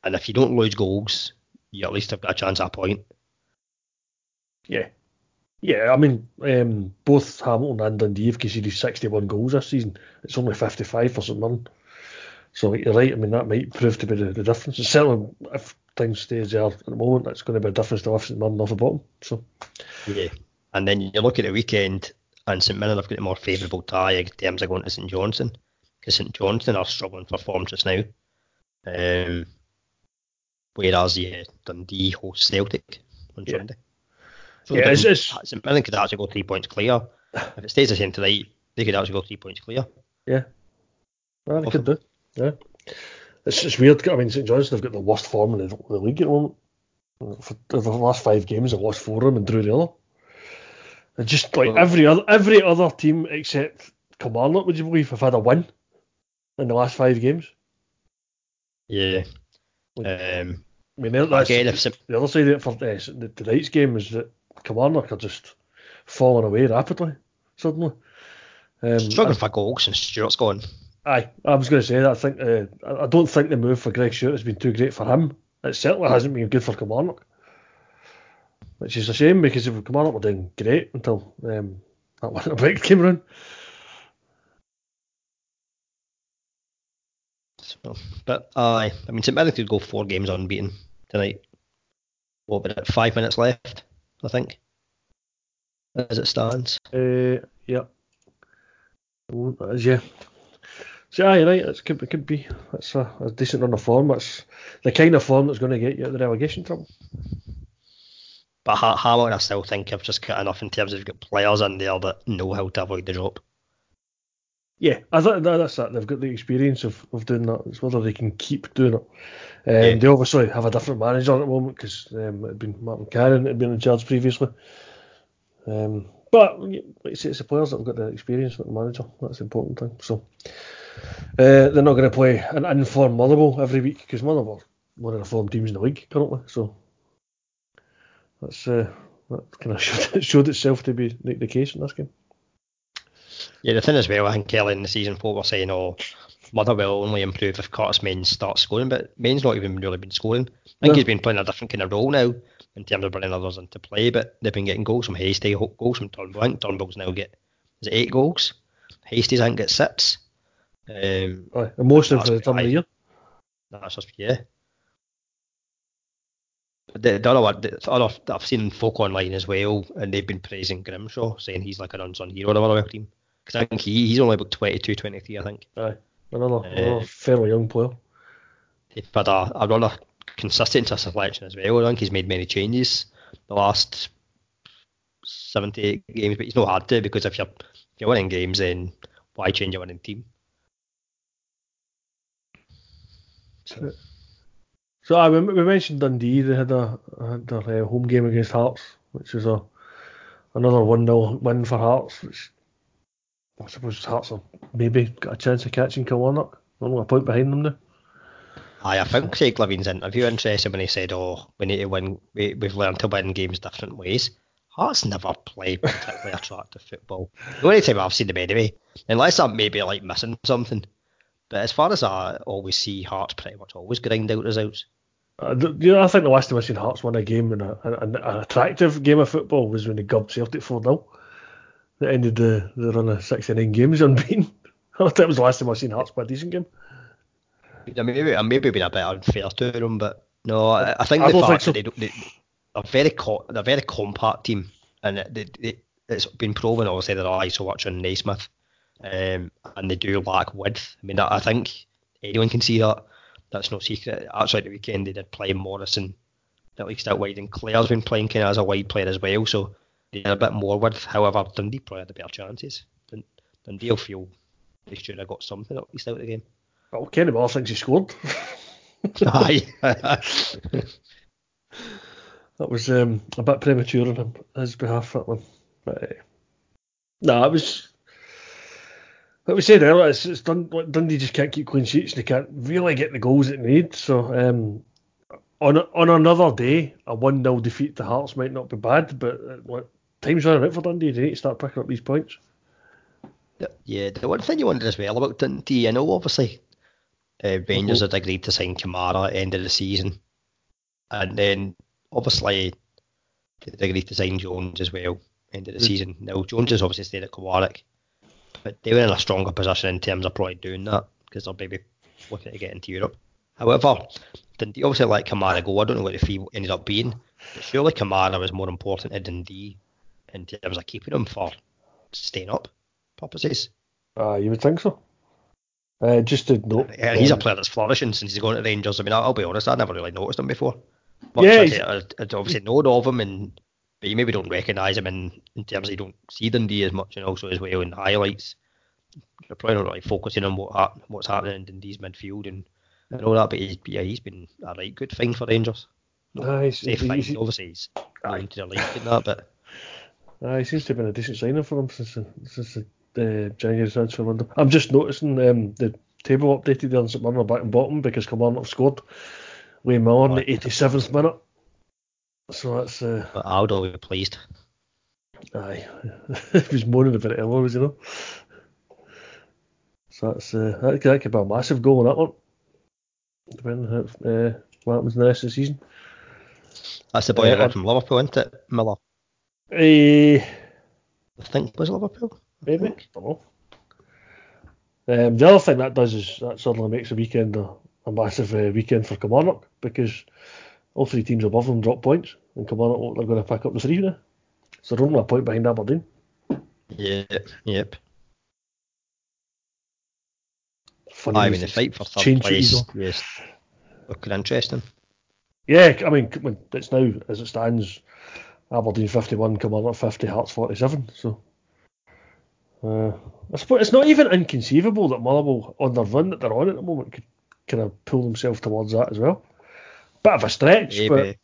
and if you don't lose goals, you at least have got a chance at a point. Yeah, yeah. I mean, um, both Hamilton and Dundee have conceded 61 goals this season. It's only 55 for St Mirren. So you're right. I mean, that might prove to be the, the difference. It's certainly, if things stay as they are at the moment, that's going to be a difference to lift St Mirren off the bottom. So yeah, and then you look at the weekend, and St Mirren have got a more favourable tie in terms of going to St Johnstone, because St Johnstone are struggling for form just now. Um, whereas yeah, Dundee host Celtic on yeah. Sunday. So yeah, it's, it's, St Mirren could actually go three points clear. if it stays the same tonight, they could actually go three points clear. Yeah, well, they could do. Yeah. It's just weird. I mean, St Johnstone have got the worst form in the, the league at the moment. For the last five games, they've lost four of them and drew the other. And just like every other every other team except Kilmarnock, would you believe, have had a win in the last five games? Yeah. Um, I mean, that's again, if the other side of it for uh, tonight's game is that Kilmarnock are just falling away rapidly suddenly. Um, Struggling for goals and Stewart's gone. Aye, I was going to say that. I think uh, I don't think the move for Greg Stewart has been too great for him. It certainly hasn't been good for Kilmarnock, which is a shame because if Kilmarnock were doing great until um, that winter *laughs* break came around. So, but aye, I mean, St Mirren could go four games unbeaten tonight. What about five minutes left? I think, as it stands. Uh, yeah. Yeah, so aye, right, it could, it could be. That's a, a decent run of form. That's the kind of form that's going to get you out of the relegation trouble. But Hamilton, I still think have just got enough in terms of you got players in there that know how to avoid the drop. Yeah, I thought that's that. They've got the experience of, of doing that. It's whether they can keep doing it. Um, yeah. They obviously have a different manager at the moment because um, it had been Martin Canning had been in charge previously. Um, but like say, it's the players that have got the experience, not the manager. That's the important thing. So uh, they're not going to play an informed Motherwell every week because Motherwell one of the form teams in the league currently. So that's uh, that kind of *laughs* showed, showed itself to be the, the case in this game. Yeah, the thing as well, I think Kelly in the season four were saying, oh, Motherwell will only improve if Curtis Main starts scoring, but Mains not even really been scoring. I think No. he's been playing a different kind of role now in terms of bringing others into play, but they've been getting goals from Hastie, goals from Turnbull. I think Turnbull's now get is it eight goals? Hastie's I think get six. Um, and most of the time of the year. that's just yeah. The, the other one, the other I've seen folk online as well, and they've been praising Grimshaw, saying he's like an unsung hero of the Motherwell team. Because I think he, he's only about 22, 23, I think. Aye, another, Uh, another fairly young player. They've had a, a rather consistent selection as well. I think he's made many changes the last 78 games, but he's not hard to because if you're if you're winning games, then why change your winning team? So I we, we mentioned Dundee. They had a had their uh, home game against Hearts, which was a another one 0 win for Hearts. Which I suppose Hearts have maybe got a chance of catching Kilmarnock. Only a point behind them now. Aye, I think Craig Levein's interview interesting when he said, "Oh, we need to win. We, we've learned to win games different ways." Hearts never play particularly *laughs* attractive football. The only time I've seen them anyway, unless I'm maybe like missing something. But as far as I always see, Hearts pretty much always grind out results. Uh, you know, I think the last time I seen Hearts win a game in a, an, an attractive game of football was when they gubbed Celtic 4 0. That ended the, the run of 69 games unbeaten. *laughs* I that was the last time I seen Hearts play a decent game. I maybe I'm maybe being a bit unfair to them, but no, I, I think I the fact think so. that they don't, they, they're very co- they're a very compact team, and it, they, they, it's been proven obviously that I so much on Naismith, um, and they do lack width. I mean, I, I think anyone can see that. That's no secret. Actually, at the weekend they did play Morrison at least out wide, and Clare's been playing kind of as a wide player as well, so a bit more with. However, Dundee probably had the better chances. Dun- Dundee will feel they should have got something at least out of the game. Well, Kenny Miller thinks he scored. *laughs* Aye. *laughs* That was um, a bit premature on him, his behalf, that one. But, uh, no, it was. Like we said earlier, it's, it's Dun- like Dundee just can't keep clean sheets and they can't really get the goals that they need. So, um, on a- on another day, a 1 0 defeat to Hearts might not be bad, but uh, what, time's running out for Dundee. They need to start picking up these points. Yeah, the one thing you wondered as well about Dundee, I know obviously uh, Rangers had agreed to sign Kamara at the end of the season, and then obviously they agreed to sign Jones as well end of the Mm. season. Now Jones has obviously stayed at Kilmarnock, but they were in a stronger position in terms of probably doing that because they're maybe looking to get into Europe. However, Dundee obviously let Kamara go. I don't know what the fee ended up being, but surely Kamara was more important to Dundee in terms of keeping him for staying up purposes. Uh, you would think so. Uh, just to note. Yeah, he's a um, player that's flourishing since he's gone to Rangers. I mean, I'll, be honest, I never really noticed him before. Much Yeah, I, I'd obviously known of him, and but you maybe don't recognise him in, in terms of you don't see Dundee as much, and also as well in highlights. You're probably not really focusing on what what's happening in Dundee's midfield and, and all that, but he's, yeah, he's been a right good thing for Rangers. Aye, he's- Say he's- find, he's- obviously he's known to the league and that, but *laughs* Uh, he seems to have been a decent signing for them since the, since the uh, January transfer window. I'm just noticing um, the table updated there on St Mirren back and bottom because Kilmarnock have scored. Wayne Miller in the 87th minute. So that's uh, but Aldo will be pleased. aye. *laughs* he was moaning about it earlier, was he not? So that's uh, that, that could be a massive goal in that one. Depending on how, uh, what happens in the rest of the season. That's the boy got from Liverpool, isn't it? Miller. Eh, I think was Liverpool. Maybe. I Don't know. Um, the other thing that does is that suddenly makes the weekend a, a massive uh, weekend for Kilmarnock because all three teams above them drop points and Kilmarnock look they're going to pick up the three now. So they're only a point behind Aberdeen. Yep, yep. Funny I mean, the fight for third place is looking interesting. Yeah, I mean, it's now as it stands, Aberdeen 51, Kilmarnock 50, Hearts 47. So, uh, I suppose it's not even inconceivable that Motherwell, on their run that they're on at the moment, could kind of pull themselves towards that as well. Bit of a stretch, but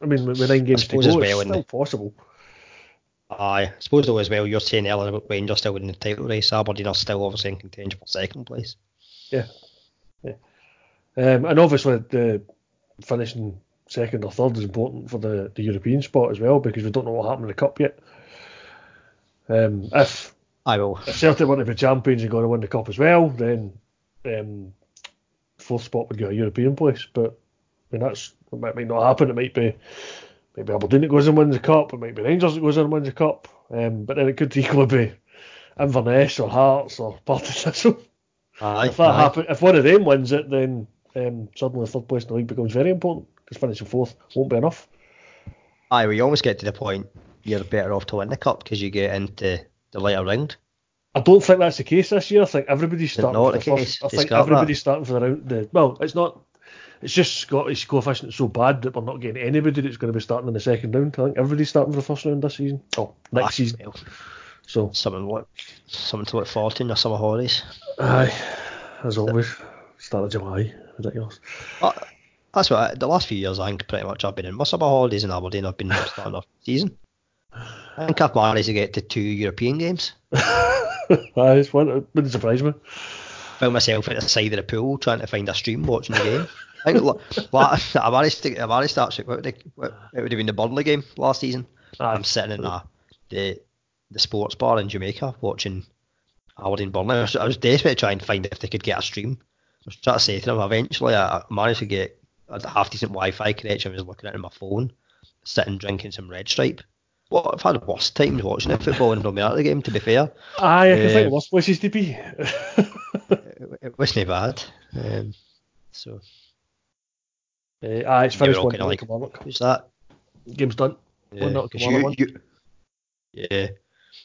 I mean, with nine games to go, it's well in still possible. I suppose though as well, you're saying earlier about Rangers still in the title race, Aberdeen are still obviously in contention for second place. Yeah. Yeah. Um, and obviously the finishing second or third is important for the, the European spot as well because we don't know what happened in the cup yet. Um, if I will. if Celtic want to be champions and going to win the cup as well, then um, fourth spot would get a European place. But I mean that's it might, might not happen. It might be maybe Aberdeen that goes and wins the cup. It might be Rangers that goes and wins the cup. Um, but then it could *laughs* equally be Inverness or Hearts or Thistle. *laughs* Aye, If that aye. happen, if one of them wins it, then um, suddenly third place in the league becomes very important because finishing fourth won't be enough. Aye, we almost get to the point you're better off to win the cup because you get into the lighter round. I don't think that's the case this year. I think everybody's starting not for the the case? first. I think that? everybody's starting for the round. The, well, it's not. It's just Scottish coefficient is so bad that we're not getting anybody that's going to be starting in the second round. I think everybody's starting for the first round this season. Oh, next Aye, season. well, So, something look, something to look forward to in your summer holidays. aye, as always, start of July, ridiculous. But that's what I, the last few years I think pretty much I've been in my summer holidays in Aberdeen. I've been *laughs* starting off the season. I think I've managed to get to two European games. *laughs* aye, it's one. Wouldn't surprise me. Found myself at the side of the pool trying to find a stream watching the game. I think *laughs* I managed to I managed to actually what it, would have been the Burnley game last season. I'm sitting in a, the the sports bar in Jamaica watching Aberdeen Burnley. I was, I was desperate to try and find if they could get a stream. I was trying to say to them. Eventually, I managed to get a half decent Wi-Fi connection. I was looking at it on my phone, sitting drinking some Red Stripe. Well, I've had worse times watching the football and not the game. To be fair, Aye, I can think Uh, worse places to be. it, *laughs* it wasn't bad. Um, so Uh, aye, it's finished one like- who's that? Game's done. One nil 'cause Kilmarnock you, you, yeah.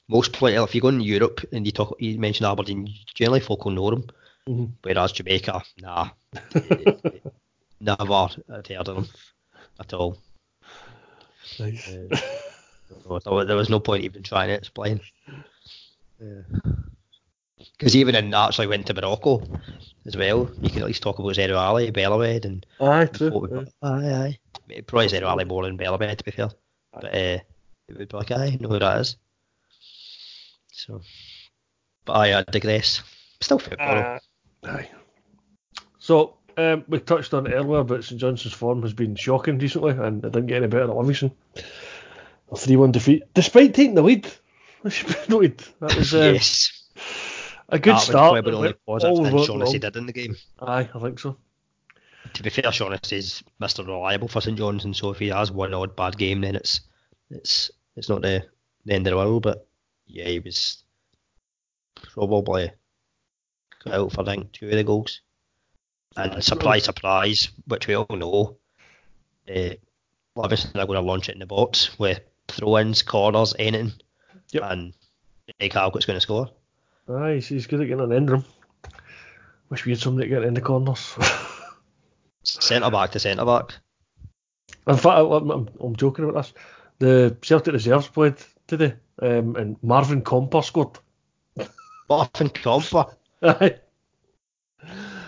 Most players, if you go in Europe and you talk, you mention Aberdeen, generally folk will know them. Mhm. Whereas Jamaica, nah, *laughs* Never heard of them at all. Nice. Uh, so there was- no point even trying to explain. Because even in actually went to Morocco as well, you can at least talk about Zerouali, Belawed, and Aye, true. aye, aye. Probably Zerouali more than Belawed, to be fair. But uh, it would be like, aye, know who that is. So, but aye, I digress. Still football. Uh, aye. So um, we touched on it earlier, but St Johnstone's form has been shocking recently, and it didn't get any better at Livingston. A three-one defeat, despite taking the lead. *laughs* That should be noted. That was uh, yes. a good that start. the only positive thing Shaughnessy did in the game. Aye, I think so. to be fair, Shaughnessy's Mr. Reliable for St John's, and so if he has one odd bad game, then it's it's it's not the, the end of the world. But yeah, he was probably out for I think two of the goals. And surprise, surprise, which we all know, uh, they're going to launch it in the box with throw-ins, corners, anything, Yep. and Nick Halkett's going to score. Aye, he's, he's good at getting an end room. Wish we had somebody to get in the corners. *laughs* Centre back to centre back. In fact, I- I'm, I'm, I'm joking about this. The Celtic reserves played today, um, and Marvin Compper scored. Marvin Compper. *laughs* Aye.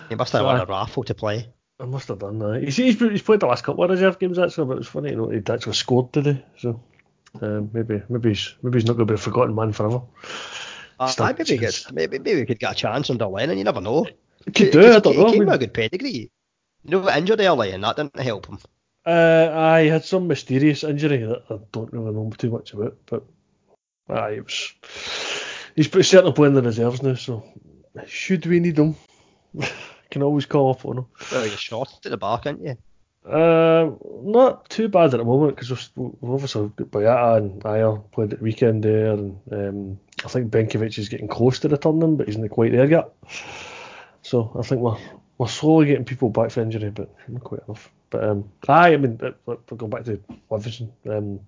He must have So won I- a raffle to play. I must have done that. He's, he's, he's played the last couple of reserve games actually, but it was funny to know he'd actually scored today. So um, maybe maybe he's maybe he's not going to be a forgotten man forever. Uh, aye, maybe, he gets, maybe maybe we could get a chance under Lennon. You never know. Could do, I don't he know. I came mean- with a good pedigree. You know, injured early, and that didn't help him. Uh, I had some mysterious injury that I don't really know too much about, but aye, it was. He's certainly playing the reserves now, so should we need him, *laughs* can always call up on him. Well, you're short at the back, aren't you? Uh, not too bad at the moment because we've, we've obviously got Boyata and Ajer played at the weekend there, and um, I think Benkovic is getting close to returning, but he's not quite there yet. So I think we're we're slowly getting people back from injury, but not quite enough. But um, aye, I mean, going back to Livingston. Um,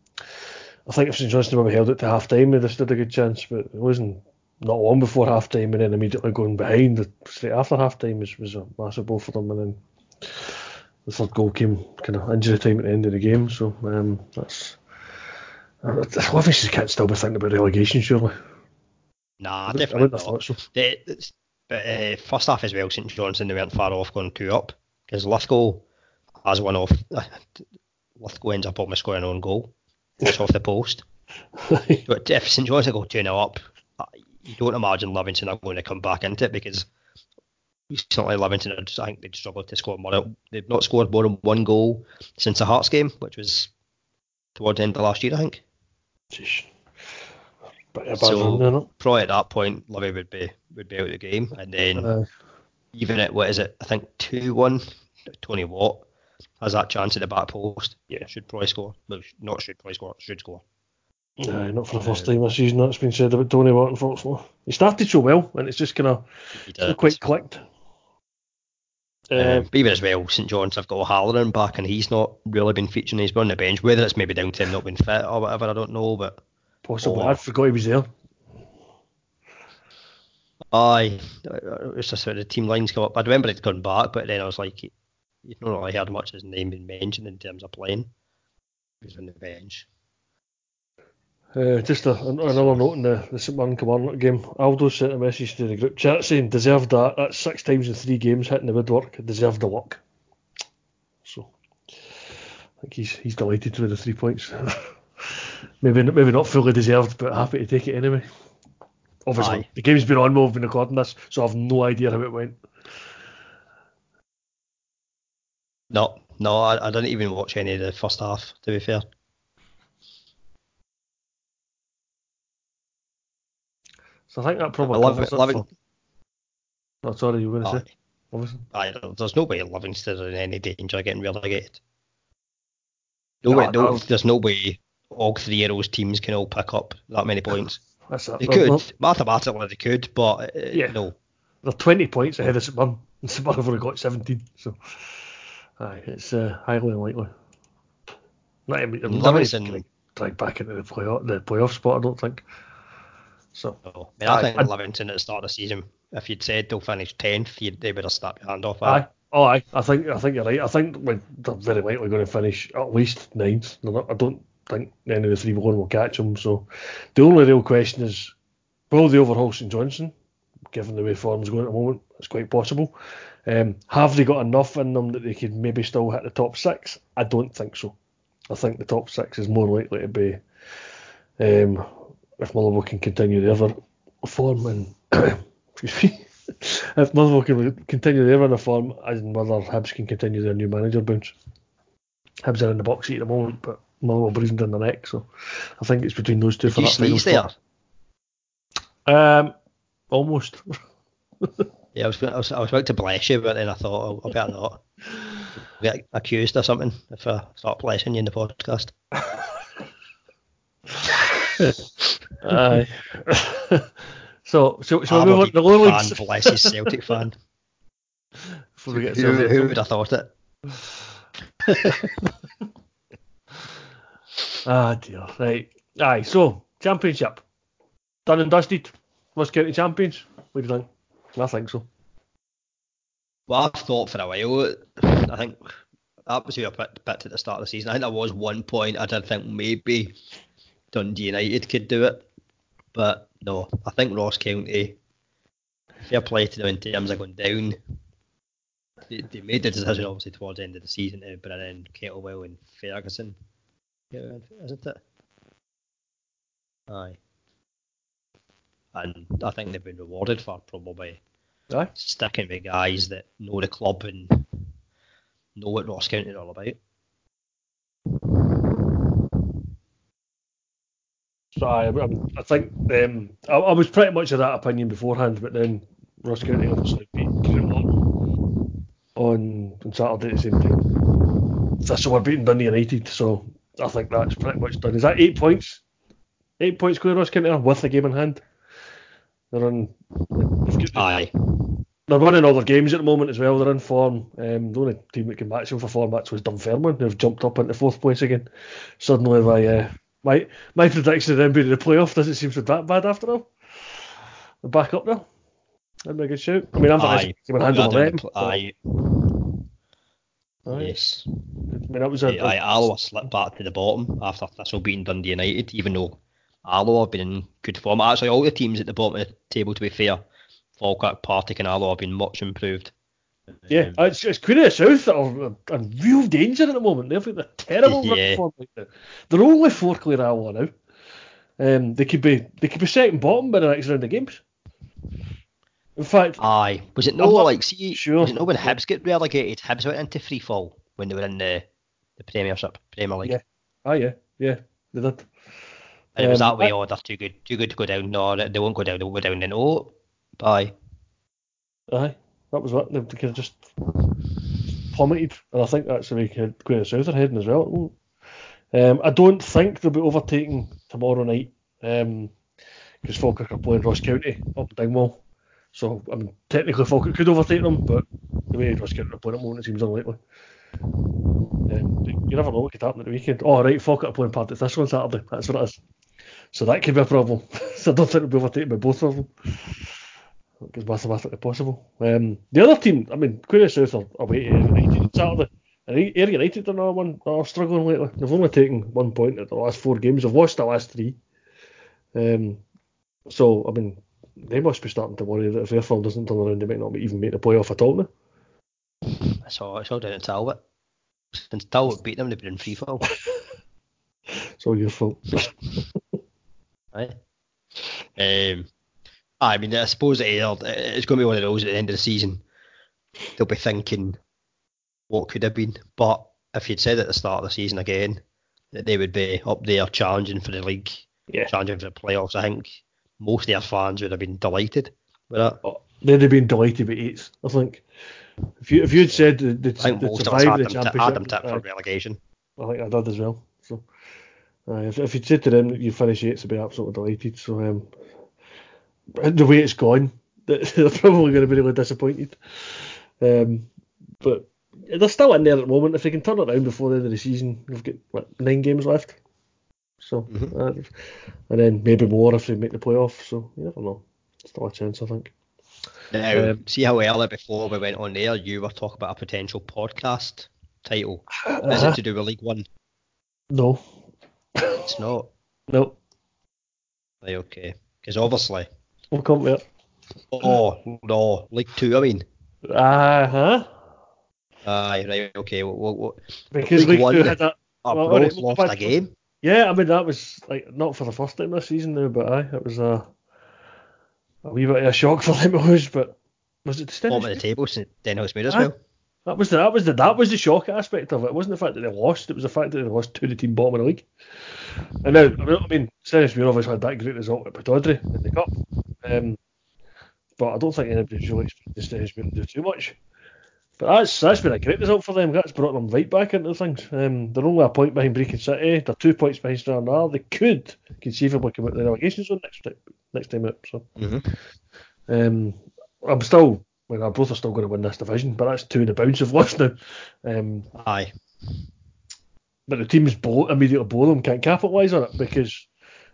I think if St Johnstone maybe held it to half time, they'd have stood a good chance, but it wasn't not long before half time, and then immediately going behind straight after half time was, was a massive blow for them, and then the third goal came kind of injury time at the end of the game. So um, that's. Uh, Livingston can't still be thinking about relegation, surely. Nah, I definitely have thought so. But uh, first half as well, St Johnstone they weren't far off going two up because Lithgow has one off. *laughs* Lithgow ends up almost scoring an own goal. It's off the post. *laughs* but if St John's go 2 0 up, you don't imagine Livingston are going to come back into it because recently Livingston, I think they'd struggled to score more. They've not scored more than one goal since the Hearts game, which was towards the end of last year, I think. Jeez. So run, probably at that point, Livy would be would be out of the game, and then uh, even at what is it? I think two one. Tony Watt has that chance at the back post. Yeah, should probably score. No, not should probably score. Should score. No, mm-hmm. not for the first um, time this season. That's been said about Tony Watt, unfortunately. He started so well, and it's just kind of quite clicked. Um, um, but even as well, St John's have got O'Halloran back, and he's not really been featuring. He's been on the bench. Whether it's maybe down to him not being fit or whatever, I don't know. But possibly, oh, I forgot he was there. Aye, it was just sort of the team lines come up. I remember it gone back, but then I was like, you've not really heard much of his name being mentioned in terms of playing. He was on the bench. Uh, just a, another note in the, the St Mirren Kilmarnock game. Aldo sent a message to the group chat saying deserved that. That's six times in three games hitting the woodwork. Deserved the luck. So I think he's he's delighted with the three points. *laughs* maybe maybe not fully deserved, but happy to take it anyway. Obviously, Aye. the game's been on while we've been recording this, so I've no idea how it went. No, no, I, I didn't even watch any of the first half. To be fair. So I think that probably I love it. Love it. Oh, sorry, you were going to say. Obviously. Aye, there's no way Livingston are in any danger of getting relegated. No, no, way, no, there's no way all three of those teams can all pick up that many points. *laughs* That's it. They could. Mathematically, they could, but uh, yeah. no. They're 20 points ahead of St Mirren. St have only got 17. So, aye, it's uh, highly unlikely. Not even, Livingston drag back into the playoff, the playoff spot, I don't think. So I, mean, I, I think I, Livingston at the start of the season, if you'd said they'll finish tenth, they would have snapped your hand off. Aye. Oh, aye. I think I think you're right. I think like, they're very likely going to finish at least ninth. I don't think any of the three below will catch them. So the only real question is, will they overhaul St Johnstone, Given the way form's going at the moment, it's quite possible. Um, have they got enough in them that they could maybe still hit the top six? I don't think so. I think the top six is more likely to be um, if Motherwell can continue the other form and *coughs* excuse me, if Motherwell can continue their run of form, as in whether Hibs can continue their new manager bounce. Hibs are in the box seat at the moment, but Motherwell breathing down the neck, so I think it's between those two Did for that final spot. Um, almost. *laughs* yeah, I was, I was I was about to bless you, but then I thought I'll, I'll better not get accused or something if I start blessing you in the podcast. *laughs* Aye. *laughs* so, so, so we move on the lowlands. Fan, bless his Celtic fan. *laughs* Before we get who, who would have thought it? *laughs* ah dear. Right. Aye. So championship done and dusted. West County champions. What do you think? I think so. Well, I've thought for a while. I think that was a bit, bit at the start of the season. I think there was one point I did think maybe Dundee United could do it. But no, I think Ross County, fair play to them in terms of going down. They, they made the decision obviously towards the end of the season to bring in Kettlewell and Ferguson. Yeah, isn't it? Aye. And I think they've been rewarded for probably Aye. sticking with guys that know the club and know what Ross County are all about. So I, I think um, I, I, was pretty much of that opinion beforehand, but then Ross County obviously beat on on Saturday at the same time. So we're beating Dundee United, so I think that's pretty much done. Is that eight points? Eight points clear Ross County with the game in hand. They're on. Aye. They're winning all their games at the moment as well. They're in form. Um, the only team that can match them for four matches was Dunfermline, who've jumped up into fourth place again. Suddenly by uh, my my prediction of them being in the playoff doesn't seem so that bad after all. They're back up there. That'd be a good shout. I mean, I'm aye. going handle them. Aye. Aye. Yes. I mean, that was a, aye, Alloa slipped back to the bottom after Thistle beating Dundee United, even though Alloa have been in good form. Actually, all the teams at the bottom of the table, to be fair, Falkirk, Partick, and Alloa have been much improved. Yeah, um, it's, it's Queen of the South that are in real danger at the moment. They've got a terrible *laughs* yeah. form. Like They're only four clear Alloa now. Um, they could be they could be second bottom by the next round of games. In fact, Aye. Was it no like see? sure. Was it no when Hibs get relegated? Hibs went into free fall when they were in the the Premiership, Premier League. Yeah. ah yeah, yeah, they did. And it was Um, that way. I- Oh, they're too good, too good to go down. No, they won't go down. They won't go down. Then oh, bye. Aye, that was what they kind of just plummeted, and I think that's the way Queen of South are heading as well. Um, I don't think they'll be overtaken tomorrow night because Falkirk are playing Ross County up in Dingwall. So I mean, technically Falkirk could overtake them, but the way Ross County are playing at the moment, it seems unlikely. Um, you never know what could happen at the weekend. Oh right, Falkirk are playing Partick Thistle on Saturday. That's what it is. So that could be a problem. *laughs* so I don't think they'll be overtaken by both of them. It's mathematically possible. Um, the other team, I mean, Queen of South are away to Ayr United on Saturday. And Ayr United are now one that are struggling lately. They've only taken one point at the last four games. They've lost the last three. Um, so I mean, they must be starting to worry that if their form doesn't turn around, they might not even make the playoff at all now. It's all, it's all down to Talbot. Since Talbot beat them, they've been in free fall. *laughs* It's all your fault. *laughs* Right. Um, I mean, I suppose it's going to be one of those at the end of the season. They'll be thinking what could have been. But if you'd said at the start of the season again that they would be up there challenging for the league, Yeah. challenging for the playoffs, I think most of their fans would have been delighted with that. Oh, they'd have been delighted with eights, I think. If you if you'd said that they'd, I think they'd most survive the them, t- championship, had them tipped for relegation. I think I did as well. So, uh, if, if you'd said to them that you finish eighth, they'd be absolutely delighted. So, um, the way it's gone, *laughs* they're probably going to be really disappointed. Um, but they're still in there at the moment. If they can turn it around before the end of the season, they've got what, nine games left. So, Mhm. uh, and then maybe more if they make the playoff. So, you never know. Still a chance, I think. Now, Um, see how earlier before we went on there, you were talking about a potential podcast title. Is Uh-huh. it to do with League One? No, It's not. *laughs* no, Right, okay. Because obviously, we'll come to it. oh no, League Two. I mean, Uh huh. aye, right, okay. Well, well, well, Because League League Two had that. our Well, alright, lost but- a game. Yeah, I mean that was like not for the first time this season now, but aye, it was a a wee bit of a shock *laughs* for them to lose. But was it the Bottom Stennis? of the table since Denhouse made as Aye. well. That was the that was the that was the shock aspect of it. It wasn't the fact that they lost; it was the fact that they lost to the team bottom of the league. And now, I mean, I mean Stenhousemuir had that great result at Pittodrie in the cup, um, but I don't think anybody's really expected Muir to do too much. But that's that's been a great result for them. That's brought them right back into things. Um, they're only a point behind Brechin City. They're two points behind Stranraer. They could conceivably come out of the relegation zone next time, next time out. So. Mm-hmm. Um, I'm still, well, Arbroath are still going to win this division, but that's two in the bounce of *laughs* lost now. Um, Aye. but the teams below, immediately below them can't capitalise on it because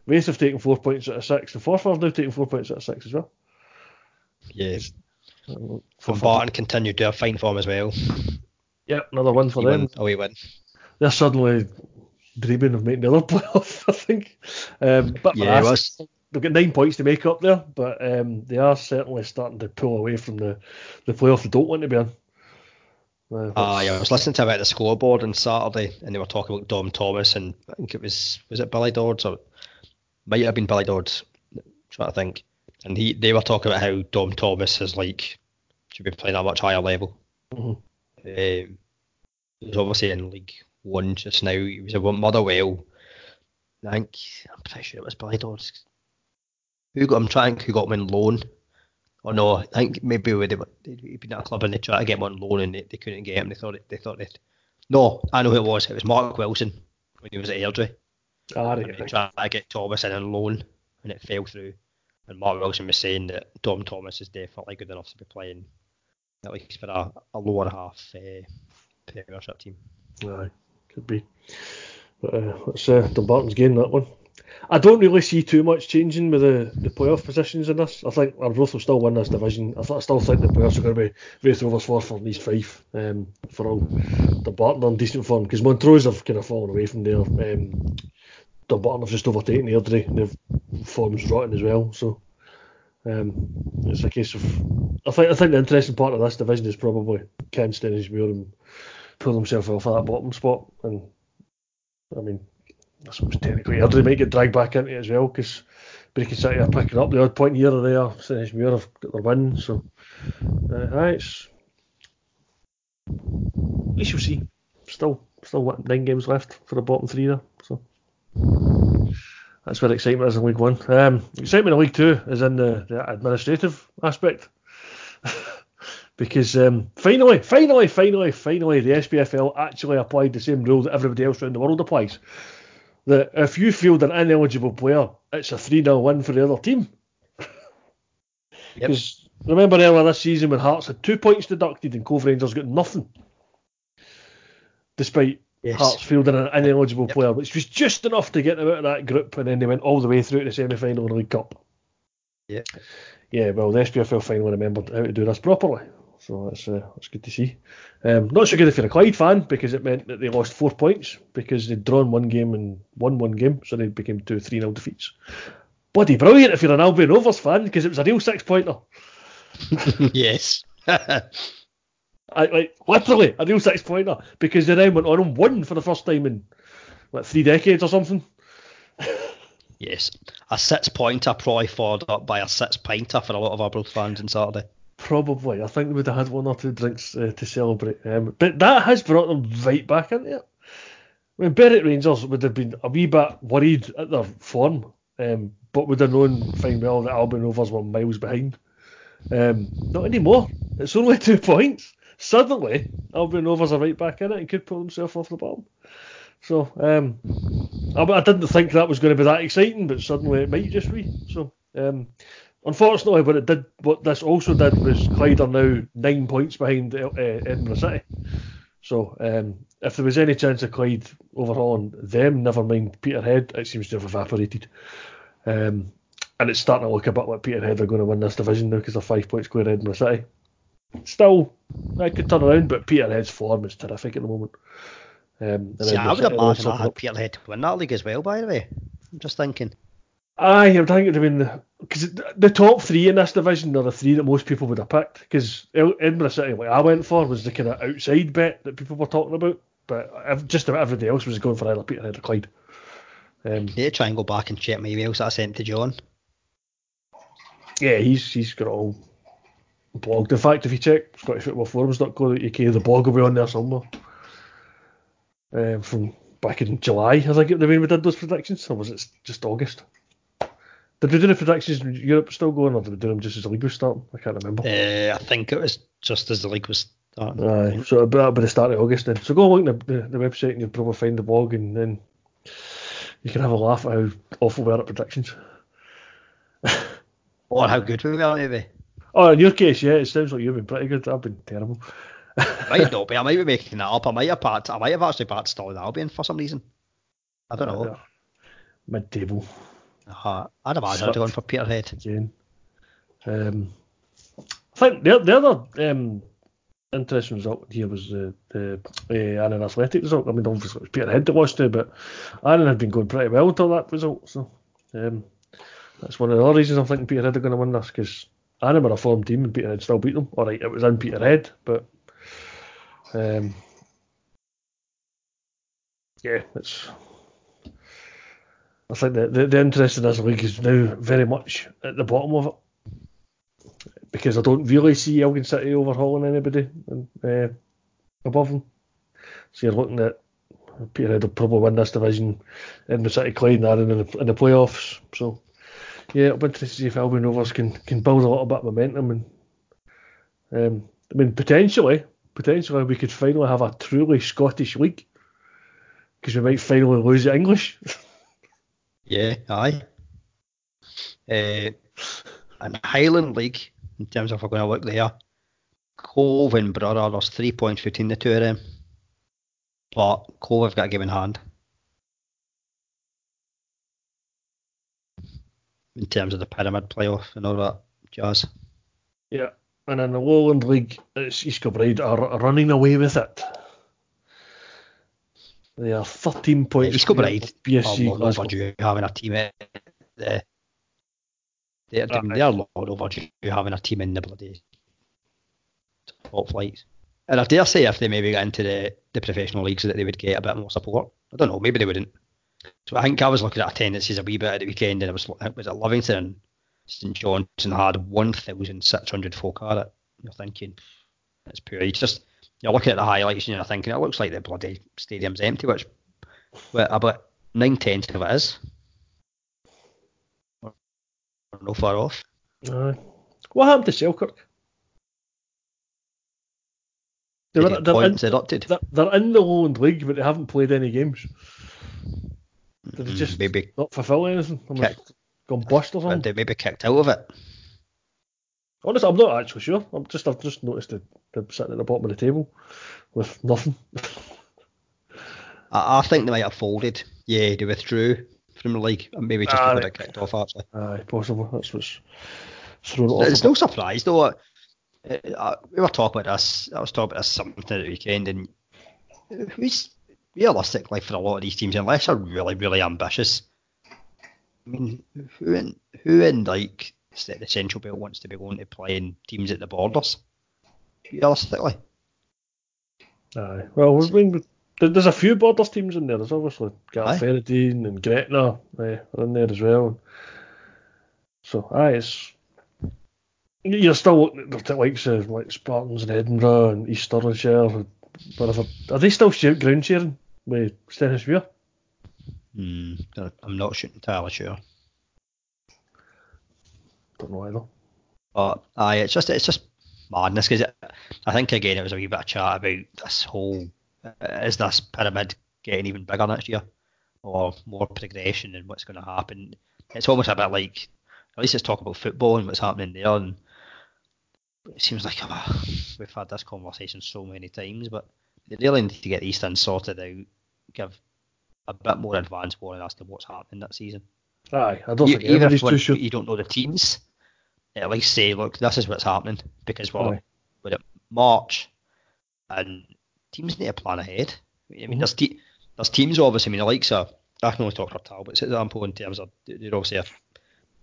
Raith have taken four points out of six. The Forfar have now taken four points out of six as well. Yeah. Um, Dumbarton continued to their fine form as well. Yep, another win for He them. win, away win. They're suddenly dreaming of making the other *laughs* playoff, I think. Um, but Yeah, they've got nine points to make up there, but um, they are certainly starting to pull away from the, the playoff they don't want to be in. Uh, Aye, I was listening to about the scoreboard on Saturday, and they were talking about Dom Thomas, and I think it was was it Billy Dodds or might have been Billy Dodds. Trying to think, and he they were talking about how Dom Thomas is like should be playing at a much higher level. Mhm. Um, he's obviously in League One just now. He was at Motherwell. I think I'm pretty sure it was Billy Dodds. Who got him? Trying who got him in loan? Oh no, I think maybe they were, he'd been at a club and they tried to get him on loan and they, they couldn't get him. They thought it, they thought it. No, I know who it was. It was Mark Wilson when he was at Airdrie. Ah, And right, they tried to get Thomas in on loan and it fell through. And Mark Wilson was saying that Dom Thomas is definitely good enough to be playing at least for a, a lower half uh, Premiership team. Aye, could be. But uh, it's uh, Dumbarton's game that one. I don't really see too much changing with the, the playoff positions in this. I think Arbroath will still win this division. I, th- I still think the playoffs are going to be Raith Rovers, Forfar and East Fife um, for all. Dumbarton are in decent form because Montrose have kind of fallen away from there. Um, Dumbarton have just overtaken Airdrie. Their form's rotten as well. So um, it's a case of. I think I think the interesting part of this division is probably can Stenhousemuir and pull himself off of that bottom spot. And I mean, I suppose technically Airdrie might get dragged back into it as well because Brechin City are picking up the odd point here or there. St Muir have got their win, so uh, it's we shall see. Still, still what, nine games left for the bottom three there. So that's where excitement is in League One. Um, excitement in League Two is in the, the administrative aspect. *laughs* because um, finally, finally, finally, finally, the SPFL actually applied the same rule that everybody else around the world applies. That if you field an ineligible player, it's a 3 0 win for the other team. Because yep. remember earlier this season when Hearts had two points deducted and Cove Rangers got nothing, despite yes. Hearts fielding an ineligible yep. player, which was just enough to get them out of that group, and then they went all the way through to the semi final in the League Cup. Yeah. Yeah, well, the SPFL finally remembered how to do this properly. So that's uh, that's good to see. Um, not so good if you're a Clyde fan because it meant that they lost four points because they'd drawn one game and won one game, so they became two 3 0 defeats. Bloody brilliant if you're an Albion Rovers fan because it was a real six pointer. *laughs* *laughs* yes. I, like literally a real six pointer because they then went on and won for the first time in like three decades or something. yes, a six pointer probably followed up by a six pinter for a lot of Arbroath fans on Saturday. Probably. I think they would have had one or two drinks uh, to celebrate. Um, but that has brought them right back into it. I mean, Berwick Rangers would have been a wee bit worried at their form, um, but would have known fine well that Albion Rovers were miles behind. Um, not anymore. It's only *laughs* two points. Suddenly, Albion Rovers are right back in it and could pull themselves off the bottom. So, um, I, I, didn't think that was going to be that exciting, but suddenly it might just be. So, um, Unfortunately, what it did, what this also did was Clyde are now nine points behind uh, Edinburgh City. So um, if there was any chance of Clyde overhauling them, never mind Peterhead, it seems to have evaporated. Um, and it's starting to look a bit like Peterhead are going to win this division now because they're five points clear Edinburgh City. Still, that could turn around, but Peterhead's form is terrific at the moment. Um, See, I would imagine I had Peterhead to win that league as well, by the way. I'm just thinking. Aye, I think it'd have been because the top three in this division are the three that most people would have picked. Because Edinburgh City, what I went for, was the kind of outside bet that people were talking about, but just about everybody else was going for either Peterhead or Clyde. Um, yeah, try and go back and check my emails that I sent to John. Yeah, he's he's got it all blogged. In fact, if you check ScottishFootballForums.co.uk, the blog will be on there somewhere. Um, from back in July, I think it the way we did those predictions, or was it just August? Did we do the predictions in Europe still going, or did we do them just as the league was starting? I can't remember. Uh, I think it was just as the league was starting. Aye, so about by the start of August then. So go and look at the, the, the, website and you'll probably find the blog, and then you can have a laugh at how awful we are at predictions. *laughs* or how good we are, maybe. Oh, in your case, yeah, it sounds like you've been pretty good. I've been terrible. *laughs* might not be. I might be making that up. I might have part. I might have actually part stalled Albion for some reason. I don't know. Mid table. Uh, I'd imagine I'd gone for Peterhead. Again. Um, I think the, the other um, interesting result here was the, the uh, Annan Athletic result. I mean, obviously it was Peterhead that lost to, but Annan had been going pretty well until that result. So um, that's one of the other reasons I'm thinking Peterhead are going to win this because Annan were a form team and Peterhead still beat them. All right, it was in Peterhead, but um, yeah, it's I think the, the, the interest in this league is now very much at the bottom of it because I don't really see Elgin City overhauling anybody uh, above them. So you're looking at Peterhead will probably win this division, the City, Clyde, and in the, in the playoffs. So yeah, it'll be interesting to see if Albion Rovers can can build a little bit of momentum and um, I mean potentially potentially we could finally have a truly Scottish league because we might finally lose the English. *laughs* Yeah, aye. Uh, and Highland League, in terms of we're going to look there, Cove and Brora, there's three points between the two of them. But Cove have got a game in hand. In terms of the pyramid playoff and all that jazz. Yeah, and in the Lowland League, it's East Kilbride are running away with it. They are 13 points. East Kilbride BSC are long overdue having a team in the. They're, right. they're long overdue having a team in the bloody top flights. And I dare say if they maybe got into the, the professional leagues that they would get a bit more support. I don't know, maybe they wouldn't. So I think I was looking at attendances a wee bit at the weekend, and it was it was at Livingston and St Johnstone had 1,600 folk at it. You're thinking that's poor. You just you're looking at the highlights and you're thinking it looks like the bloody stadium's empty, which well, about nine tenths of it is. We're no far off. Aye. What happened to Selkirk? They were, they're, in, they're, they're in the Lowland League, but they haven't played any games. Did they Mm, just maybe not fulfil anything? I'm gone bust or something? they maybe kicked out of it. Honestly, I'm not actually sure. I'm just I've just noticed that they're sitting at the bottom of the table with nothing. I, I think they might have folded. Yeah, they withdrew from the league, and maybe just Ah, before they- kicked off. Actually, Aye, possible. That's what's thrown it off. it's no bit. surprise though. Uh, uh, we were talking about this. I was talking about this something at the weekend, and who's realistically for a lot of these teams, unless they're really, really ambitious. I mean, who in who in like the the Central Belt wants to be going to playing teams at the borders? Realistically, Aye. Well, we've been, there's a few borders teams in there. There's obviously Aye. Gala Fairydean and Gretna eh, are in there as well. So, aye, it's you're still looking at the likes of like Spartans and Edinburgh and East Stirlingshire. Whatever. Are they still share, ground sharing with Stenhousemuir? hmm, I'm not entirely sure. Don't know either. But aye, it's just it's just madness because I think again it was a wee bit of chat about this whole uh, is this pyramid getting even bigger next year or more progression and what's going to happen. It's almost a bit like at least let's talk about football and what's happening there. And it seems like oh, we've had this conversation so many times, but they really need to get these things sorted out, give a bit more advance warning as to what's happening that season Aye, I don't you, think even anybody's if sure. you don't know the teams, at least say, look, this is what's happening because we're, we're at March and teams need to plan ahead. I mean, Mhm. there's te- there's teams obviously. I mean, the likes of I can only talk for Talbot's example in terms of they're obviously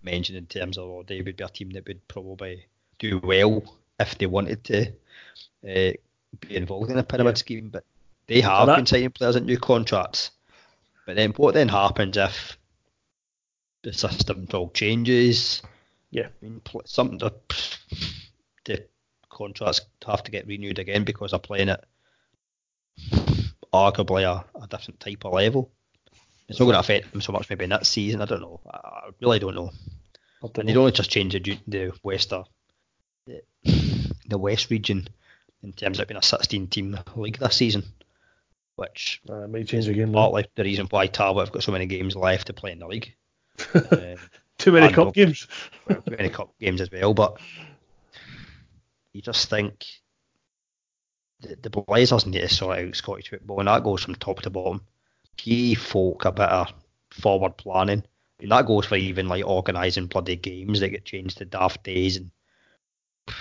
mentioned in terms of oh, they would be a team that would probably do well if they wanted to uh, be involved in a pyramid Yeah. scheme, but they have that- been signing players at new contracts. But then what then happens if the system all changes? Yeah. I mean, something to, *sighs* the contracts have to get renewed again because they're playing at arguably a, a different type of level. It's not going to affect them so much maybe next season. I don't know. I, I really don't know. I don't And they know. don't just change the, the Wester, *sighs* the, the West region in terms of being a 16 team league this season, which might change again. partly the reason why Talbot have got so many games left to play in the league. uh, *laughs* Too many cup games. *laughs* well, many cup games as well, but you just think the, the Blazers need to sort out Scottish football, and that goes from top to bottom. Give folk a bit of forward planning. And that goes for even like organising bloody games that get changed to daft days, and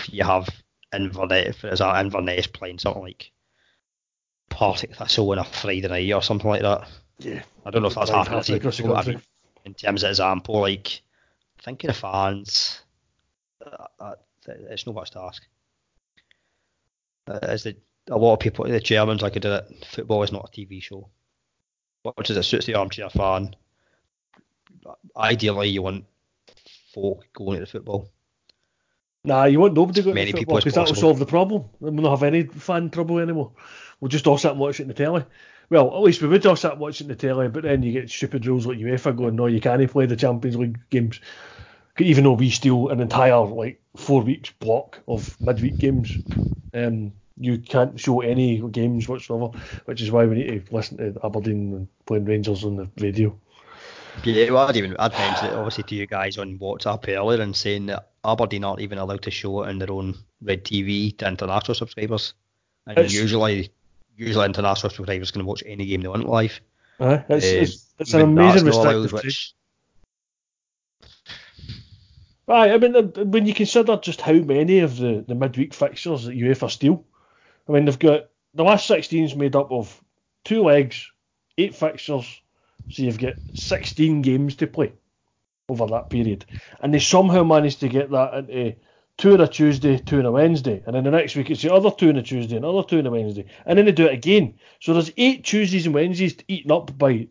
you have Inverness, for example, Inverness playing something like Partick Thistle on a Friday night or something like that. Yeah. I don't know if that's happening. halfway but I country. mean, in terms of example, like thinking of fans, uh, uh, it's not much to ask. As the, a lot of people, the Germans, like I did it. Football is not a TV show. Much as it suits the armchair fan, ideally you want folk going to the football. Nah, you want nobody going Many to people football because that'll solve the problem. We'll not have any fan trouble anymore. We'll just all sit and watch it in the telly. Well, at least we would all sit and watch it in the telly, but then you get stupid rules like UEFA going, no, you can't play the Champions League games. Even though we steal an entire like four weeks block of midweek games, um, you can't show any games whatsoever, which is why we need to listen to Aberdeen and playing Rangers on the radio. Yeah, well, I'd even I'd mentioned it obviously to you guys on WhatsApp earlier and saying that Aberdeen aren't even allowed to show it on their own Red TV to international subscribers, and It's- usually usually international subscribers can watch any game they want live. Aye, it's, Um, it's, it's an amazing that's not allowed, restrictive change. which Right, I mean, when you consider just how many of the, the midweek fixtures that UEFA steal, I mean, they've got the last 16 is made up of two legs, eight fixtures, so you've got 16 games to play over that period. And they somehow managed to get that into two on a Tuesday, two on a Wednesday, and then the next week it's the other two on a Tuesday, another two on a Wednesday, and then they do it again. So there's eight Tuesdays and Wednesdays eaten up by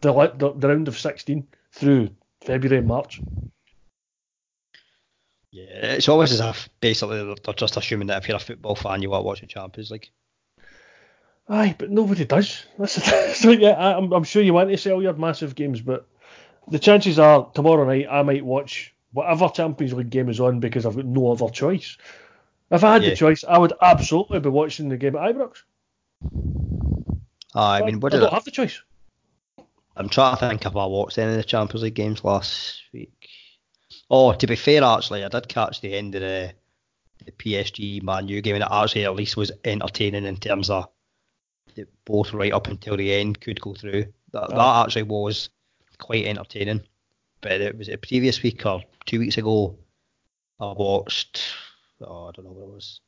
the, the, the round of 16 through February and March. Yeah, it's always as if basically they're just assuming that if you're a football fan, you are watching Champions League. Aye, but nobody does. That's so yeah, I, I'm, I'm sure you want to sell your massive games, but the chances are tomorrow night I might watch whatever Champions League game is on because I've got no other choice. If I had Yeah. the choice, I would absolutely be watching the game at Ibrox. I mean, what I did don't it, have the choice. I'm trying to think if I watched any of the Champions League games last week. Oh, to be fair, actually, I did catch the end of the, the PSG Man U game, and it actually at least was entertaining in terms of the, both right up until the end could go through. That, Aye. that actually was quite entertaining. But it was a previous week or two weeks ago. I watched. Oh, I don't know what it was.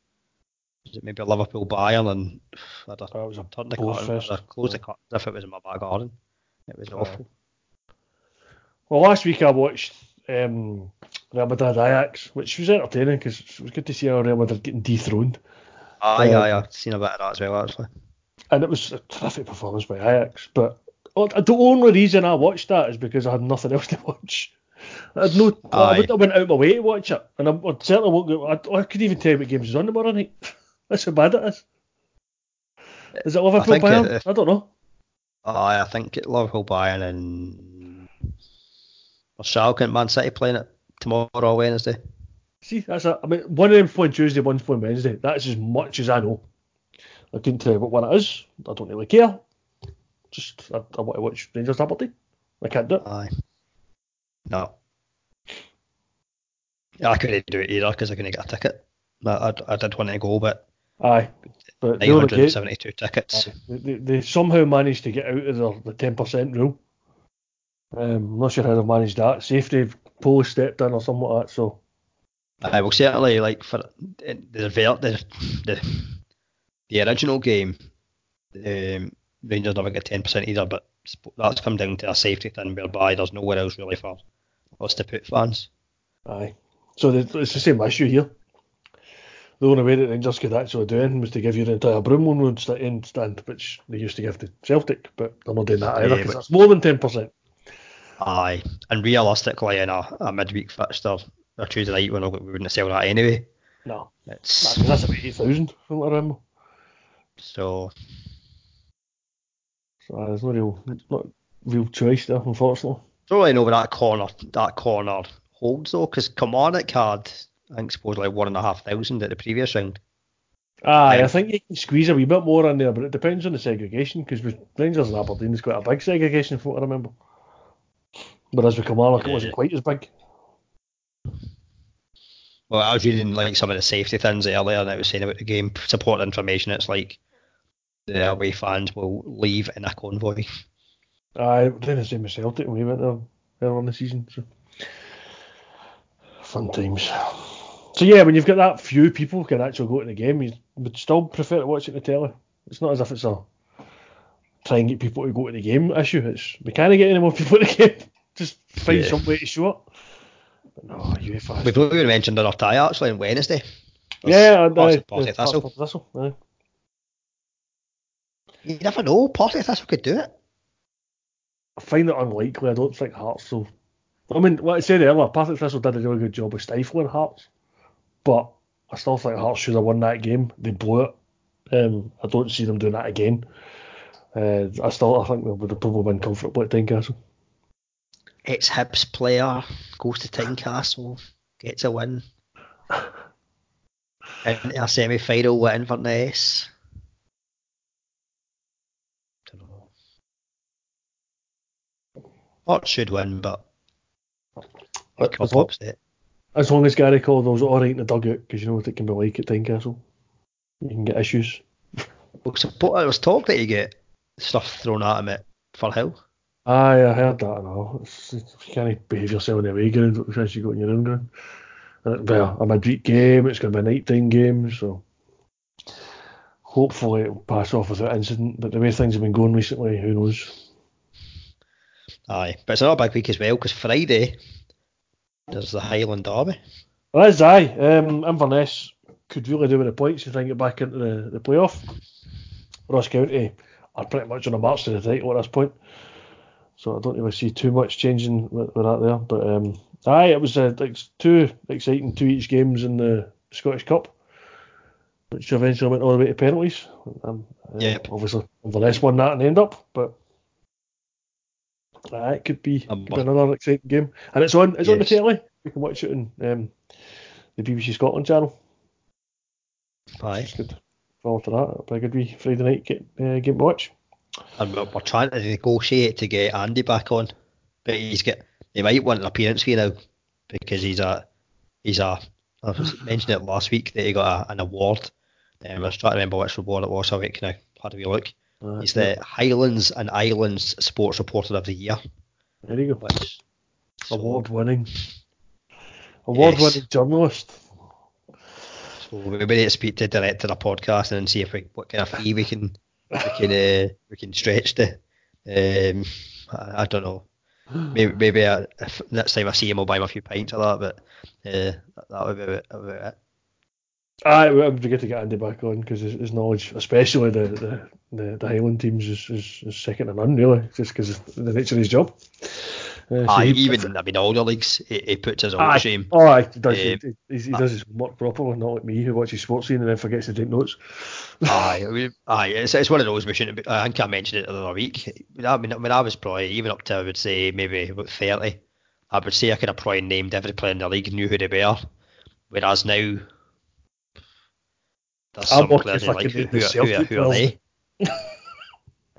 Was it maybe Liverpool Bayern and I just That was a turned the curtain. I closed the curtain if it was in my back garden. It was awful. Well, last week I watched um, Real Madrid Ajax, which was entertaining because it was good to see how Real Madrid getting dethroned. Aye, Uh, aye, I've seen a bit of that as well, actually. and it was a terrific performance by Ajax. But oh, the only reason I watched that is because I had nothing *laughs* else to watch. I had no. I Aye. wouldn't have went out of my way to watch it, and I, I certainly won't go. I, I couldn't even tell you what games was on tomorrow night. *laughs* That's how bad it is. Is it Liverpool think Bayern? it- I don't know. Aye, I think it Liverpool Bayern and or and Man City playing it tomorrow or Wednesday. See, that's a, I mean, one of them playing Tuesday, one's playing Wednesday. That's as much as I know. I couldn't tell you what one it is. I don't really care. Just I, I want to watch Rangers Aberdeen. I can't do it. Aye. No. I couldn't do it either because I couldn't get a ticket. I, I, I did want to go, but Aye, but the 972 tickets. They, they, they somehow managed to get out of the, the 10% rule. Um, I'm not sure how they've managed that. Safety police stepped in or something like that. So I will certainly like for the the the, the, the original game. Um, Rangers never get ten percent either, but that's come down to a safety thing whereby there's nowhere else really for us to put fans. aye, so the, it's the same issue here. The only way that Rangers could actually do anything was to give you the entire Broomloan Road end stand, which they used to give to Celtic, but they're not doing that either Yeah, because but- that's more than 10%. Aye, and realistically, in a, a midweek fixture or Tuesday night, we're not, we wouldn't sell that anyway. No, It's that's about 8,000 from what I remember. so So uh, there's no real, not real choice there, unfortunately. don't really know where that corner that corner holds though, because Kilmarnock had I think supposedly one and a half thousand at the previous round. Aye, Yeah. I think you can squeeze a wee bit more in there, but it depends on the segregation because with Rangers and Aberdeen, there's quite a big segregation from what I remember. Whereas with Kilmarnock, it wasn't quite as big. Well, I was reading like some of the safety things earlier, and it was saying about the game support information. It's like the away fans will leave in a convoy. Aye, doing the same as Celtic when we went there earlier in the season. So. Fun times. So yeah, when you've got that few people can actually go to the game, you would still prefer to watch it on the telly. It's not as if it's a try and get people to go to the game issue. It's we can't get any more people to *laughs* the game. Just find Yeah. some way to show up. But no, UEFA. We've even mentioned another tie actually on Wednesday. Yeah, Party, uh, Partick Thistle. Partick Thistle, aye. You never know. Partick Thistle could do it. I find it unlikely. I don't think Hearts will. I mean, like I said earlier, Partick Thistle did a really good job of stifling Hearts, but I still think Hearts should have won that game. They blew it. Um, I don't see them doing that again. Uh, I still, I think they would have probably win comfortably at Tynecastle. Ex Hibs player goes to Tynecastle, gets a win. In a semi final with Inverness. Hearts should win, but As long, as long as Gary Caldwell's all right in the dugout, because you know what it can be like at Tynecastle. You can get issues. Well, support, there was talk that you get stuff thrown at him at Firhill. Aye, I heard that and all. It's, it's, you can't behave yourself in the away ground, what chance you got in your own ground. And it'll a, midweek game, it's going to be a nighttime game, so hopefully it'll pass off without incident. But the way things have been going recently, who knows? Aye, but it's another big week as well because Friday there's the Highland Derby. Well, that's aye. Um, Inverness could really do with the points try and get back into the, the playoff. Ross County are pretty much on a march to the title at this point. So I don't really see too much changing with, with that there. But um, aye, it was uh, like two exciting two each games in the Scottish Cup, which eventually went all the way to penalties. Um, uh, Yep. Obviously, Inverness won that and end up, but. Uh, it could be, Um, could be another exciting game, and it's on. It's on the telly. You can watch it on um, the BBC Scotland channel. Aye. It's good. Forward to that. It'll be a good wee Friday night get, uh, game to watch. And we're, we're trying to negotiate to get Andy back on, but he's get he might want an appearance fee now because he's a he's a I *laughs* mentioned it last week that he got a, an award. Um, I was trying to remember which award it was. So I can I had a wee look. Uh, He's the Highlands and Islands Sports Reporter of the Year, There you go. which so- Award winning. Award winning journalist. So we maybe need to speak to the director of the podcast and see if we what kind of fee we can we can uh, we can stretch to. Um, I, I don't know. *gasps* Maybe maybe uh, if next time I see him, I'll buy him a few pints or that. But uh, that, that would be about, about it. It would be good to get Andy back on because his, his knowledge, especially the, the, the, the Highland teams, is, is, is second to none, really, just because of the nature of his job. Uh, so Aye, even I mean all the leagues, he, he puts his own Aye. shame. Oh, aye, he does, he, Um, he, he does his work properly, not like me who watches Sportscene and then forgets to take notes. Aye, *laughs* we, aye, it's, it's one of those we shouldn't. Be, I think I mentioned it the other week. I mean, when I was probably even up to I would say maybe about thirty, I would say I could have probably named every player in the league, knew who they were. Whereas now, there's I'm some players if you're I like, who, who, who, who are they? *laughs*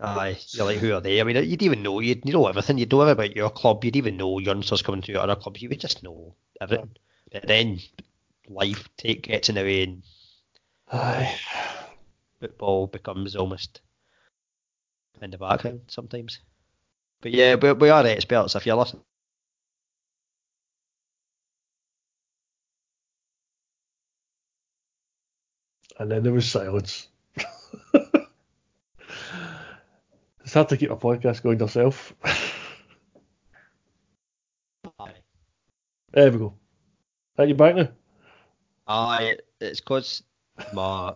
Aye, you're like, who are they? I mean, you'd even know, you'd you know everything. You'd know everything about your club. You'd even know youngsters coming to your other clubs. You would just know everything. But then life take gets in the way and Aye. football becomes almost in the background sometimes. But yeah, we, we are experts. If you're listening, And then there was silence. It's hard to keep a podcast going yourself. there we go. Are you back now? aye, it's because my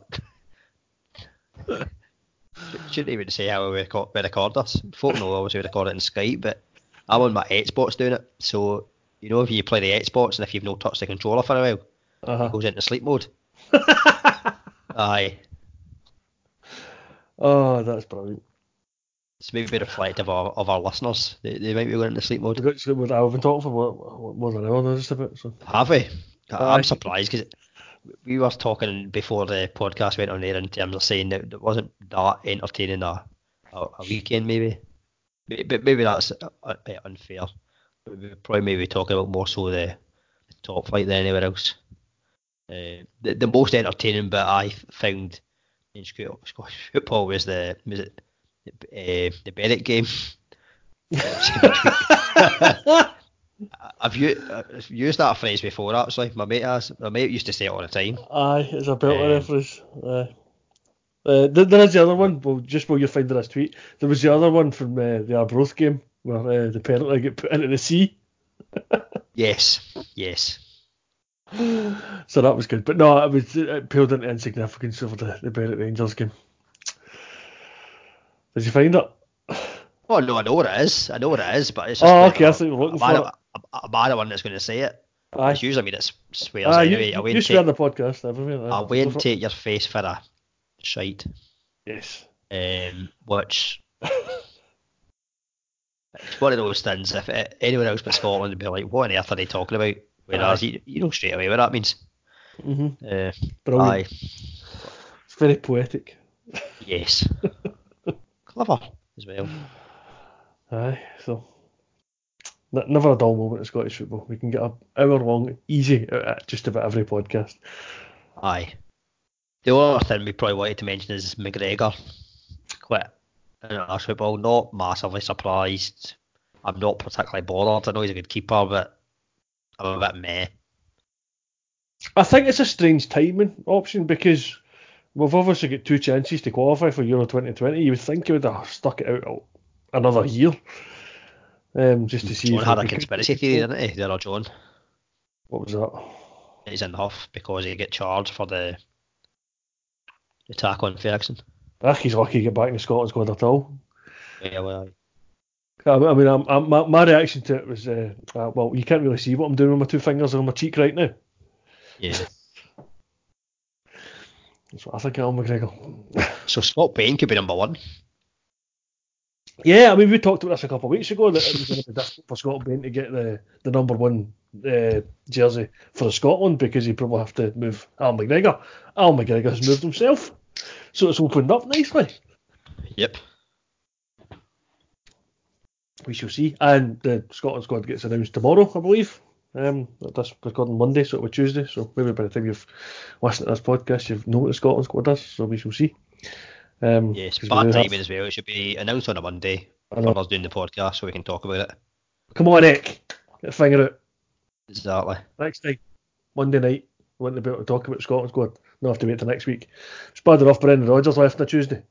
shouldn't even say how we record, we record this. Folk know obviously we record it in Skype, but I'm on my Xbox doing it. So you know if you play the Xbox and if you've not touched the controller for a while, Uh-huh. it goes into sleep mode. *laughs* Aye, Oh, that's brilliant. It's maybe reflective of, of our listeners. They, they might be going into sleep mode. We've got to what I've been talking for more, more than an hour now, just about. So. Have we? Aye. I'm surprised because we were talking before the podcast went on air in terms of saying that it wasn't that entertaining a, a, a weekend maybe. May- But maybe that's uh, a bit unfair. But we probably maybe talking about more so the, the top flight than anywhere else. Uh, the, the most entertaining bit I found in Sc- Scottish football was the was it uh, the Bennett game. *laughs* I've u- uh, I've used that phrase before actually. My mate has. My mate used to say it all the time. Aye, it's a belter Um, reference. Aye. Uh, there, there is the other one. Well, just while you're finding this tweet, there was the other one from uh, the Arbroath game where uh, the penalty get put into the sea. *laughs* Yes, yes. So that was good. But no, it was it paled into insignificance over the, the Bennett Rangers game. Did you find it? Oh no, I know what it is. I know what it is, but it's just Oh, okay, I a- you were looking I'm for I'm not the one that's going to say it. Aye. It's usually me that swears Aye, anyway. you, I you, swear take, the podcast. I won't take your face for a shite. Yes. Um, which it's one of those things. If it, anyone else but Scotland would be like, "What on earth are they talking about?" Whereas you, you know straight away what that means. hmm Uh, Brilliant. aye, It's very poetic. yes, *laughs* clever as well. Aye, so n- never a dull moment in Scottish football. We can get a hour long, easy out just about every podcast. Aye. The other thing we probably wanted to mention is McGregor quit international football. Not massively surprised. I'm not particularly bothered. I know he's a good keeper, but I'm a bit meh. I think it's a strange timing option because we've obviously got two chances to qualify for Euro 2020. You would think he would have stuck it out another year, um, just to see. John had a could- theory, didn't he? The other John. What was that? He's in the Huff because he get charged for the attack on Ferguson. Ah, he's lucky to get back in the Scotland squad at all. Yeah, well, I I mean, I'm, I'm, my, my reaction to it was, uh, uh, well, you can't really see what I'm doing with my two fingers on my cheek right now. Yeah. That's what I think of Al McGregor. So Scott Bain could be number one. Yeah, I mean, we talked about this a couple of weeks ago that it was going to be difficult for Scott Bain to get the, the number one uh, jersey for Scotland because he'd probably have to move Al McGregor. Al McGregor has moved himself, so it's opened up nicely. Yep. We shall see. And the Scotland squad gets announced tomorrow, I believe. Um, this recording Monday, so it'll be Tuesday. So maybe by the time you've listened to this podcast, you've know what the Scotland squad does. So we shall see. Um, Yes, bad have- timing as well. It should be announced on a Monday I for us doing the podcast so we can talk about it. Come on, Nick. Get a finger out. Exactly. Next time, Monday night, we want to be able to talk about Scotland squad. Not have to wait till next week. It's bad enough Brendan Rodgers left on a Tuesday.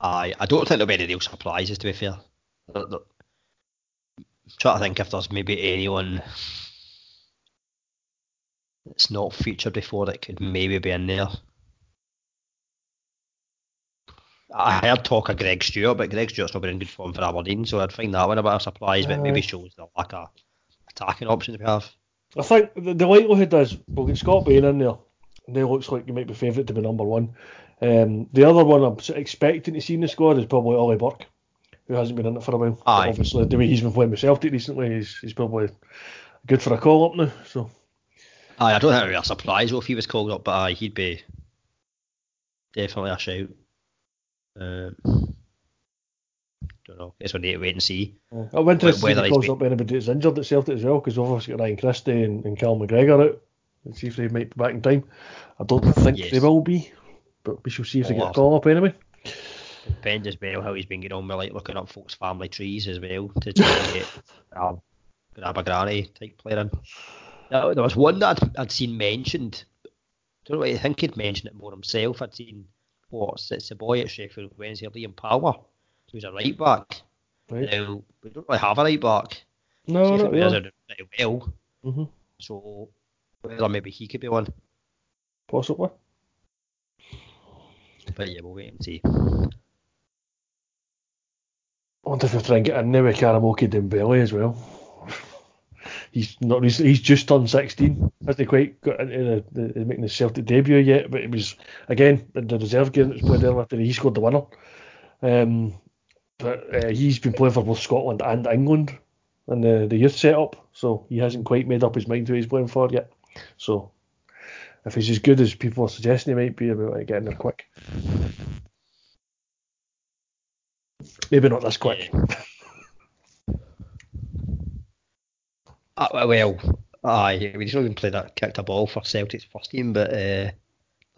I I don't think there'll be any real surprises to be fair. Trying to think if there's maybe anyone that's not featured before that could maybe be in there. I heard talk of Greg Stewart, but Greg Stewart's not been in good form for Aberdeen, so I'd find that one a bit of a surprise, but maybe shows the lack of attacking options we have. I think the, likelihood is we'll get Scott Bain in there. And he looks like he might be favourite to be number one. Um, the other one I'm expecting to see in the squad is probably Ollie Burke, who hasn't been in it for a while. Aye. Obviously, the way he's been playing with Celtic recently, he's, he's probably good for a call up now. So Aye, I don't think it would be a surprise if he was called up, but aye, he'd be definitely a shout. Um, don't know. It's need to wait and see. uh, I'm interested Whether if he calls up anybody that's injured at Celtic as well, because obviously got Ryan Christie and, and Cal McGregor out. Let's see if they might be back in time. I don't think Yes. they will be, but we shall see if they Oh, get a call up anyway. Depends as well how he's been getting on with like looking up folks' family trees as well to try and get *laughs* um, grab a granny type player in. Now, there was one that I'd, I'd seen mentioned. I Don't know. I think he'd mentioned it more himself. I'd seen what's it's a boy at Sheffield Wednesday, Liam Palmer, who's a right back. Right? Now we don't really have a right back. No, Sheffield not really. are doing pretty well. hmm So whether maybe he could be one. Possibly. But yeah, we'll wait and see. I wonder if we try and get in there with Karamoko Dembele as well. He's not recent, he's just turned 16. Hasn't quite got into the, the, making the Celtic debut yet, but it was again in the reserve game that was played earlier today. He scored the winner. Um, but uh, he's been playing for both Scotland and England in the, the youth setup, so he hasn't quite made up his mind who he's playing for yet. So if he's as good as people are suggesting he might be, we'll get in there quick. Maybe not this quick. Uh, well, aye, he's not even played that kicked a ball for Celtic's first team, but uh,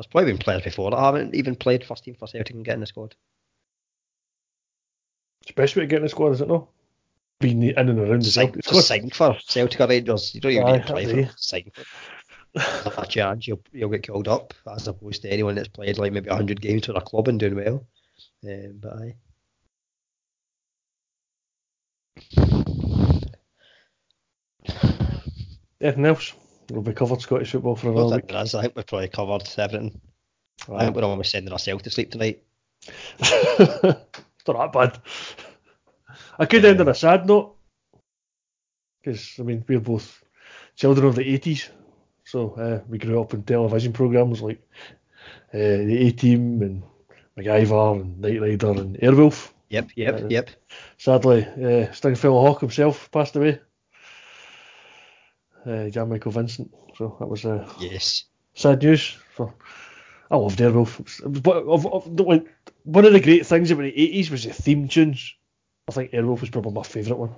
there's probably been players before that haven't even played first team for Celtic and get in the squad. It's the best way to get in the squad, is it not? Being in and around the Celtic squad. sign for Celtic Rangers. You don't even Aye, need to play for sign for. A chance you'll, you'll get called up as opposed to anyone that's played like maybe 100 games for a club and doing well. Um, but aye. Anything else? We'll be covered Scottish football for I another think week. there is. I think we've probably covered everything. I think we're almost sending ourselves to sleep tonight. *laughs* it's not that bad. I could end on a sad note. Because, I mean, we're both children of the 80s. So uh, we grew up in television programmes like uh, The A Team and MacGyver and Knight Rider and Airwolf. Yep, yep, Uh, yep. Sadly, uh, Stringfellow Hawk himself passed away. Uh, Jan Michael Vincent. So that was uh, Yes. sad news. For I love Airwolf. It was- it was one of, the, like, one of the great things about the 80s was the theme tunes. I think Airwolf was probably my favourite one.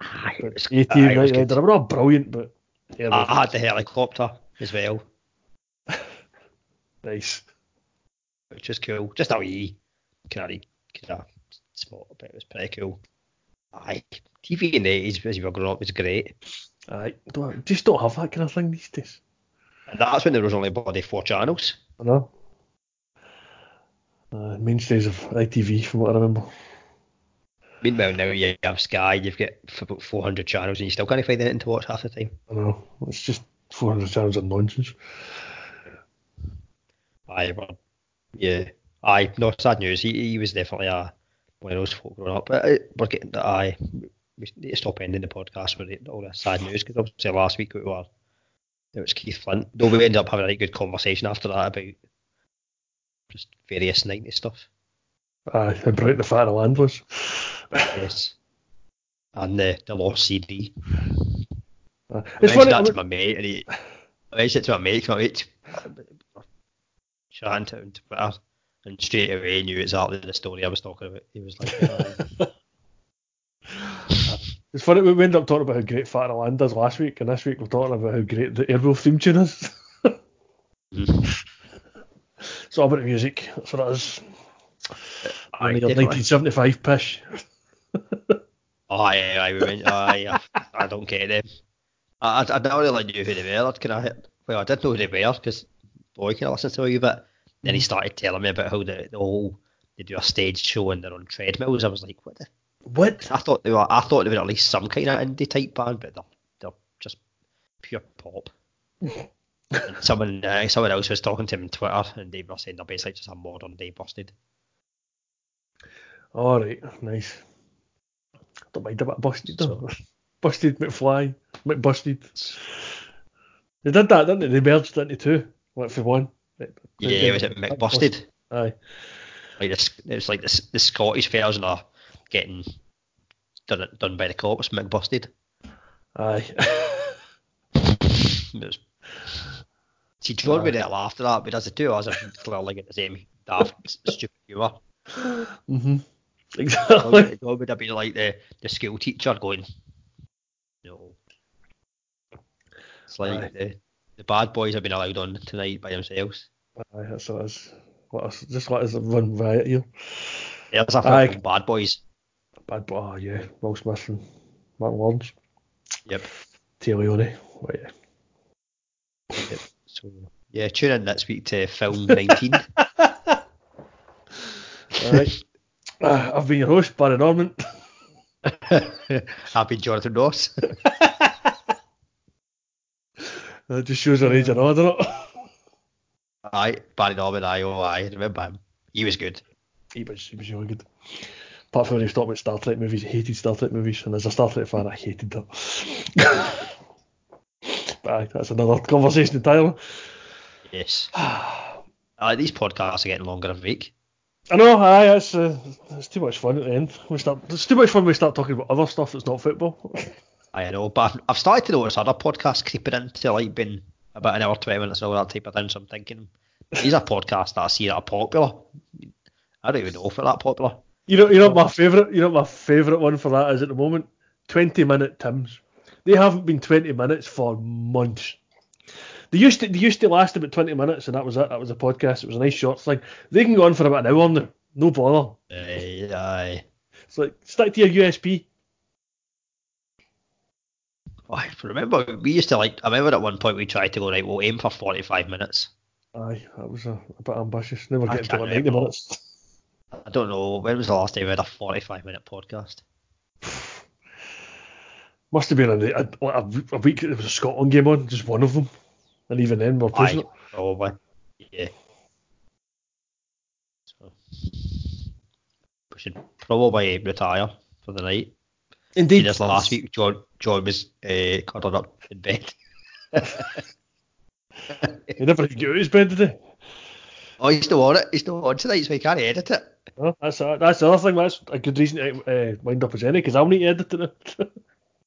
Aye, it was- 80 aye, Knight. Rider. They were not brilliant, but Airwolf. I had the helicopter as well, *laughs* nice. which was cool. Just a wee of kind of spot, but it was pretty cool. Aye, TV in the eighties as you were growing up was great. Aye, don't, just don't have that kind of thing these days. And that's when there was only bloody four channels. I know. Uh, mainstays of ITV, from what I remember. Meanwhile, now you have Sky, you've got about 400 channels, and you still can't find anything to watch half the time. I know. It's just 400 channels of nonsense. Aye, but yeah, aye, no sad news. He, he was definitely a one of those folk growing up. But uh, we're getting that I we need to stop ending the podcast with all the sad news because obviously last week we were it was Keith Flint. Though we ended up having a really good conversation after that about just various 90 stuff. Aye, how bright the fat of the land was. yes. And the, the lost CD. Uh, I it's mentioned funny. that I to my mate, and he, I mentioned it to my mate, my mate, chatting to him on Twitter, and straight away he knew exactly the story I was talking about. He was like, *laughs* "Aye." It's funny we end up talking about how great Fat Land is last week, and this week we're talking about how great the Airwolf theme tune is. Mhm. *laughs* it's all about the music. That's what it is. Aye, Only 1975 pish. Oh, *laughs* aye, aye, we went, aye, I, I don't get them. I, I, I never really knew who they were. Kind of, well, I did know who they were because boy can I listen to you, bit. Then he started telling me about how the, the whole they do a stage show and they're on treadmills. I was like, what? The? What? I thought they were. I thought they were at least some kind of indie type band, but they're they're just pure pop. *laughs* someone uh, someone else was talking to him on Twitter, and they were saying they're basically just a modern day busted. Alright, nice. Don't mind a bit of busted though. *laughs* busted McFly, McBusted. They did that, didn't they? They merged into two. Went for one. Yeah, was it Mick Busted? Aye. Like this, it was like this, the Scottish version are getting done done by the cops. Mick Busted. Aye. *laughs* Was, see, John would have laughed at that because the two of us are clearly get the same daft, stupid humour. mm-hmm. Exactly. John would have been like the, the school teacher going, no. It's like Aye. the, the bad boys have been allowed on tonight by themselves. Aye, that's what it is. Let us, just let us run riot here. There's a Aye. film, Bad Boys. Bad boy, oh yeah, Will Smith and Martin Lawrence, Yep. Téa Leoni. Oh, yeah. yep. So yeah, tune in next week to film *laughs* 19. Alright. uh, I've been your host, Barry Norman. *laughs* I've been Jonathan Ross. *laughs* That just shows our age and doesn't *laughs* it? Aye, Barry Norman, aye, oh aye, remember him. He was good. he was, he was really good. Apart from when he was talking about Star Trek movies, he hated Star Trek movies, and as a Star Trek fan, I hated them. *laughs* but aye, that's another conversation entirely. Yes. Uh, *sighs* these podcasts are getting longer every week. I know, aye, it's, uh, it's too much fun at the end. We start, it's too much fun when we start talking about other stuff that's not football. *laughs* I know, but I've, I've started to notice other podcasts creeping into like being about an hour, 20 minutes, and all that type of thing. So I'm thinking, these are podcasts that I see that are popular. I don't even know if they're that popular. You know, you know what my favourite, you know my favourite one for that is at the moment. Twenty minute Tims. They haven't been twenty minutes for months. They used to, they used to last about twenty minutes, and that was it. That was a podcast. It was a nice short thing. They can go on for about an hour now. No bother. Aye, aye. It's like stick to your USP. I remember we used to like. I remember at one point we tried to go right. We'll aim for 45 minutes. Aye, that was a, a bit ambitious. Never getting to like minutes. I don't know when was the last time we had a 45 minute podcast. *sighs* Must have been a, a, a, a week. There was a Scotland game on, just one of them, and even then we're pushing Aye, it. probably. Yeah. So we should probably retire for the night. Indeed. Just last week, John John was uh, cuddled up in bed. *laughs* He never even got out of his bed, did he? Oh, he's still on it. He's still on tonight, so he can't edit it. Oh, that's a, that's the other thing. That's a good reason to uh, wind up as any because I'll need to edit it.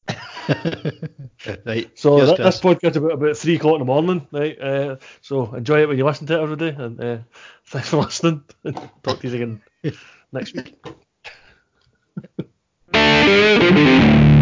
*laughs* right. so that, this podcast about about three o'clock in the morning, right? Uh, so enjoy it when you listen to it every day, and uh, *laughs* thanks for listening. Talk to you again next week. Música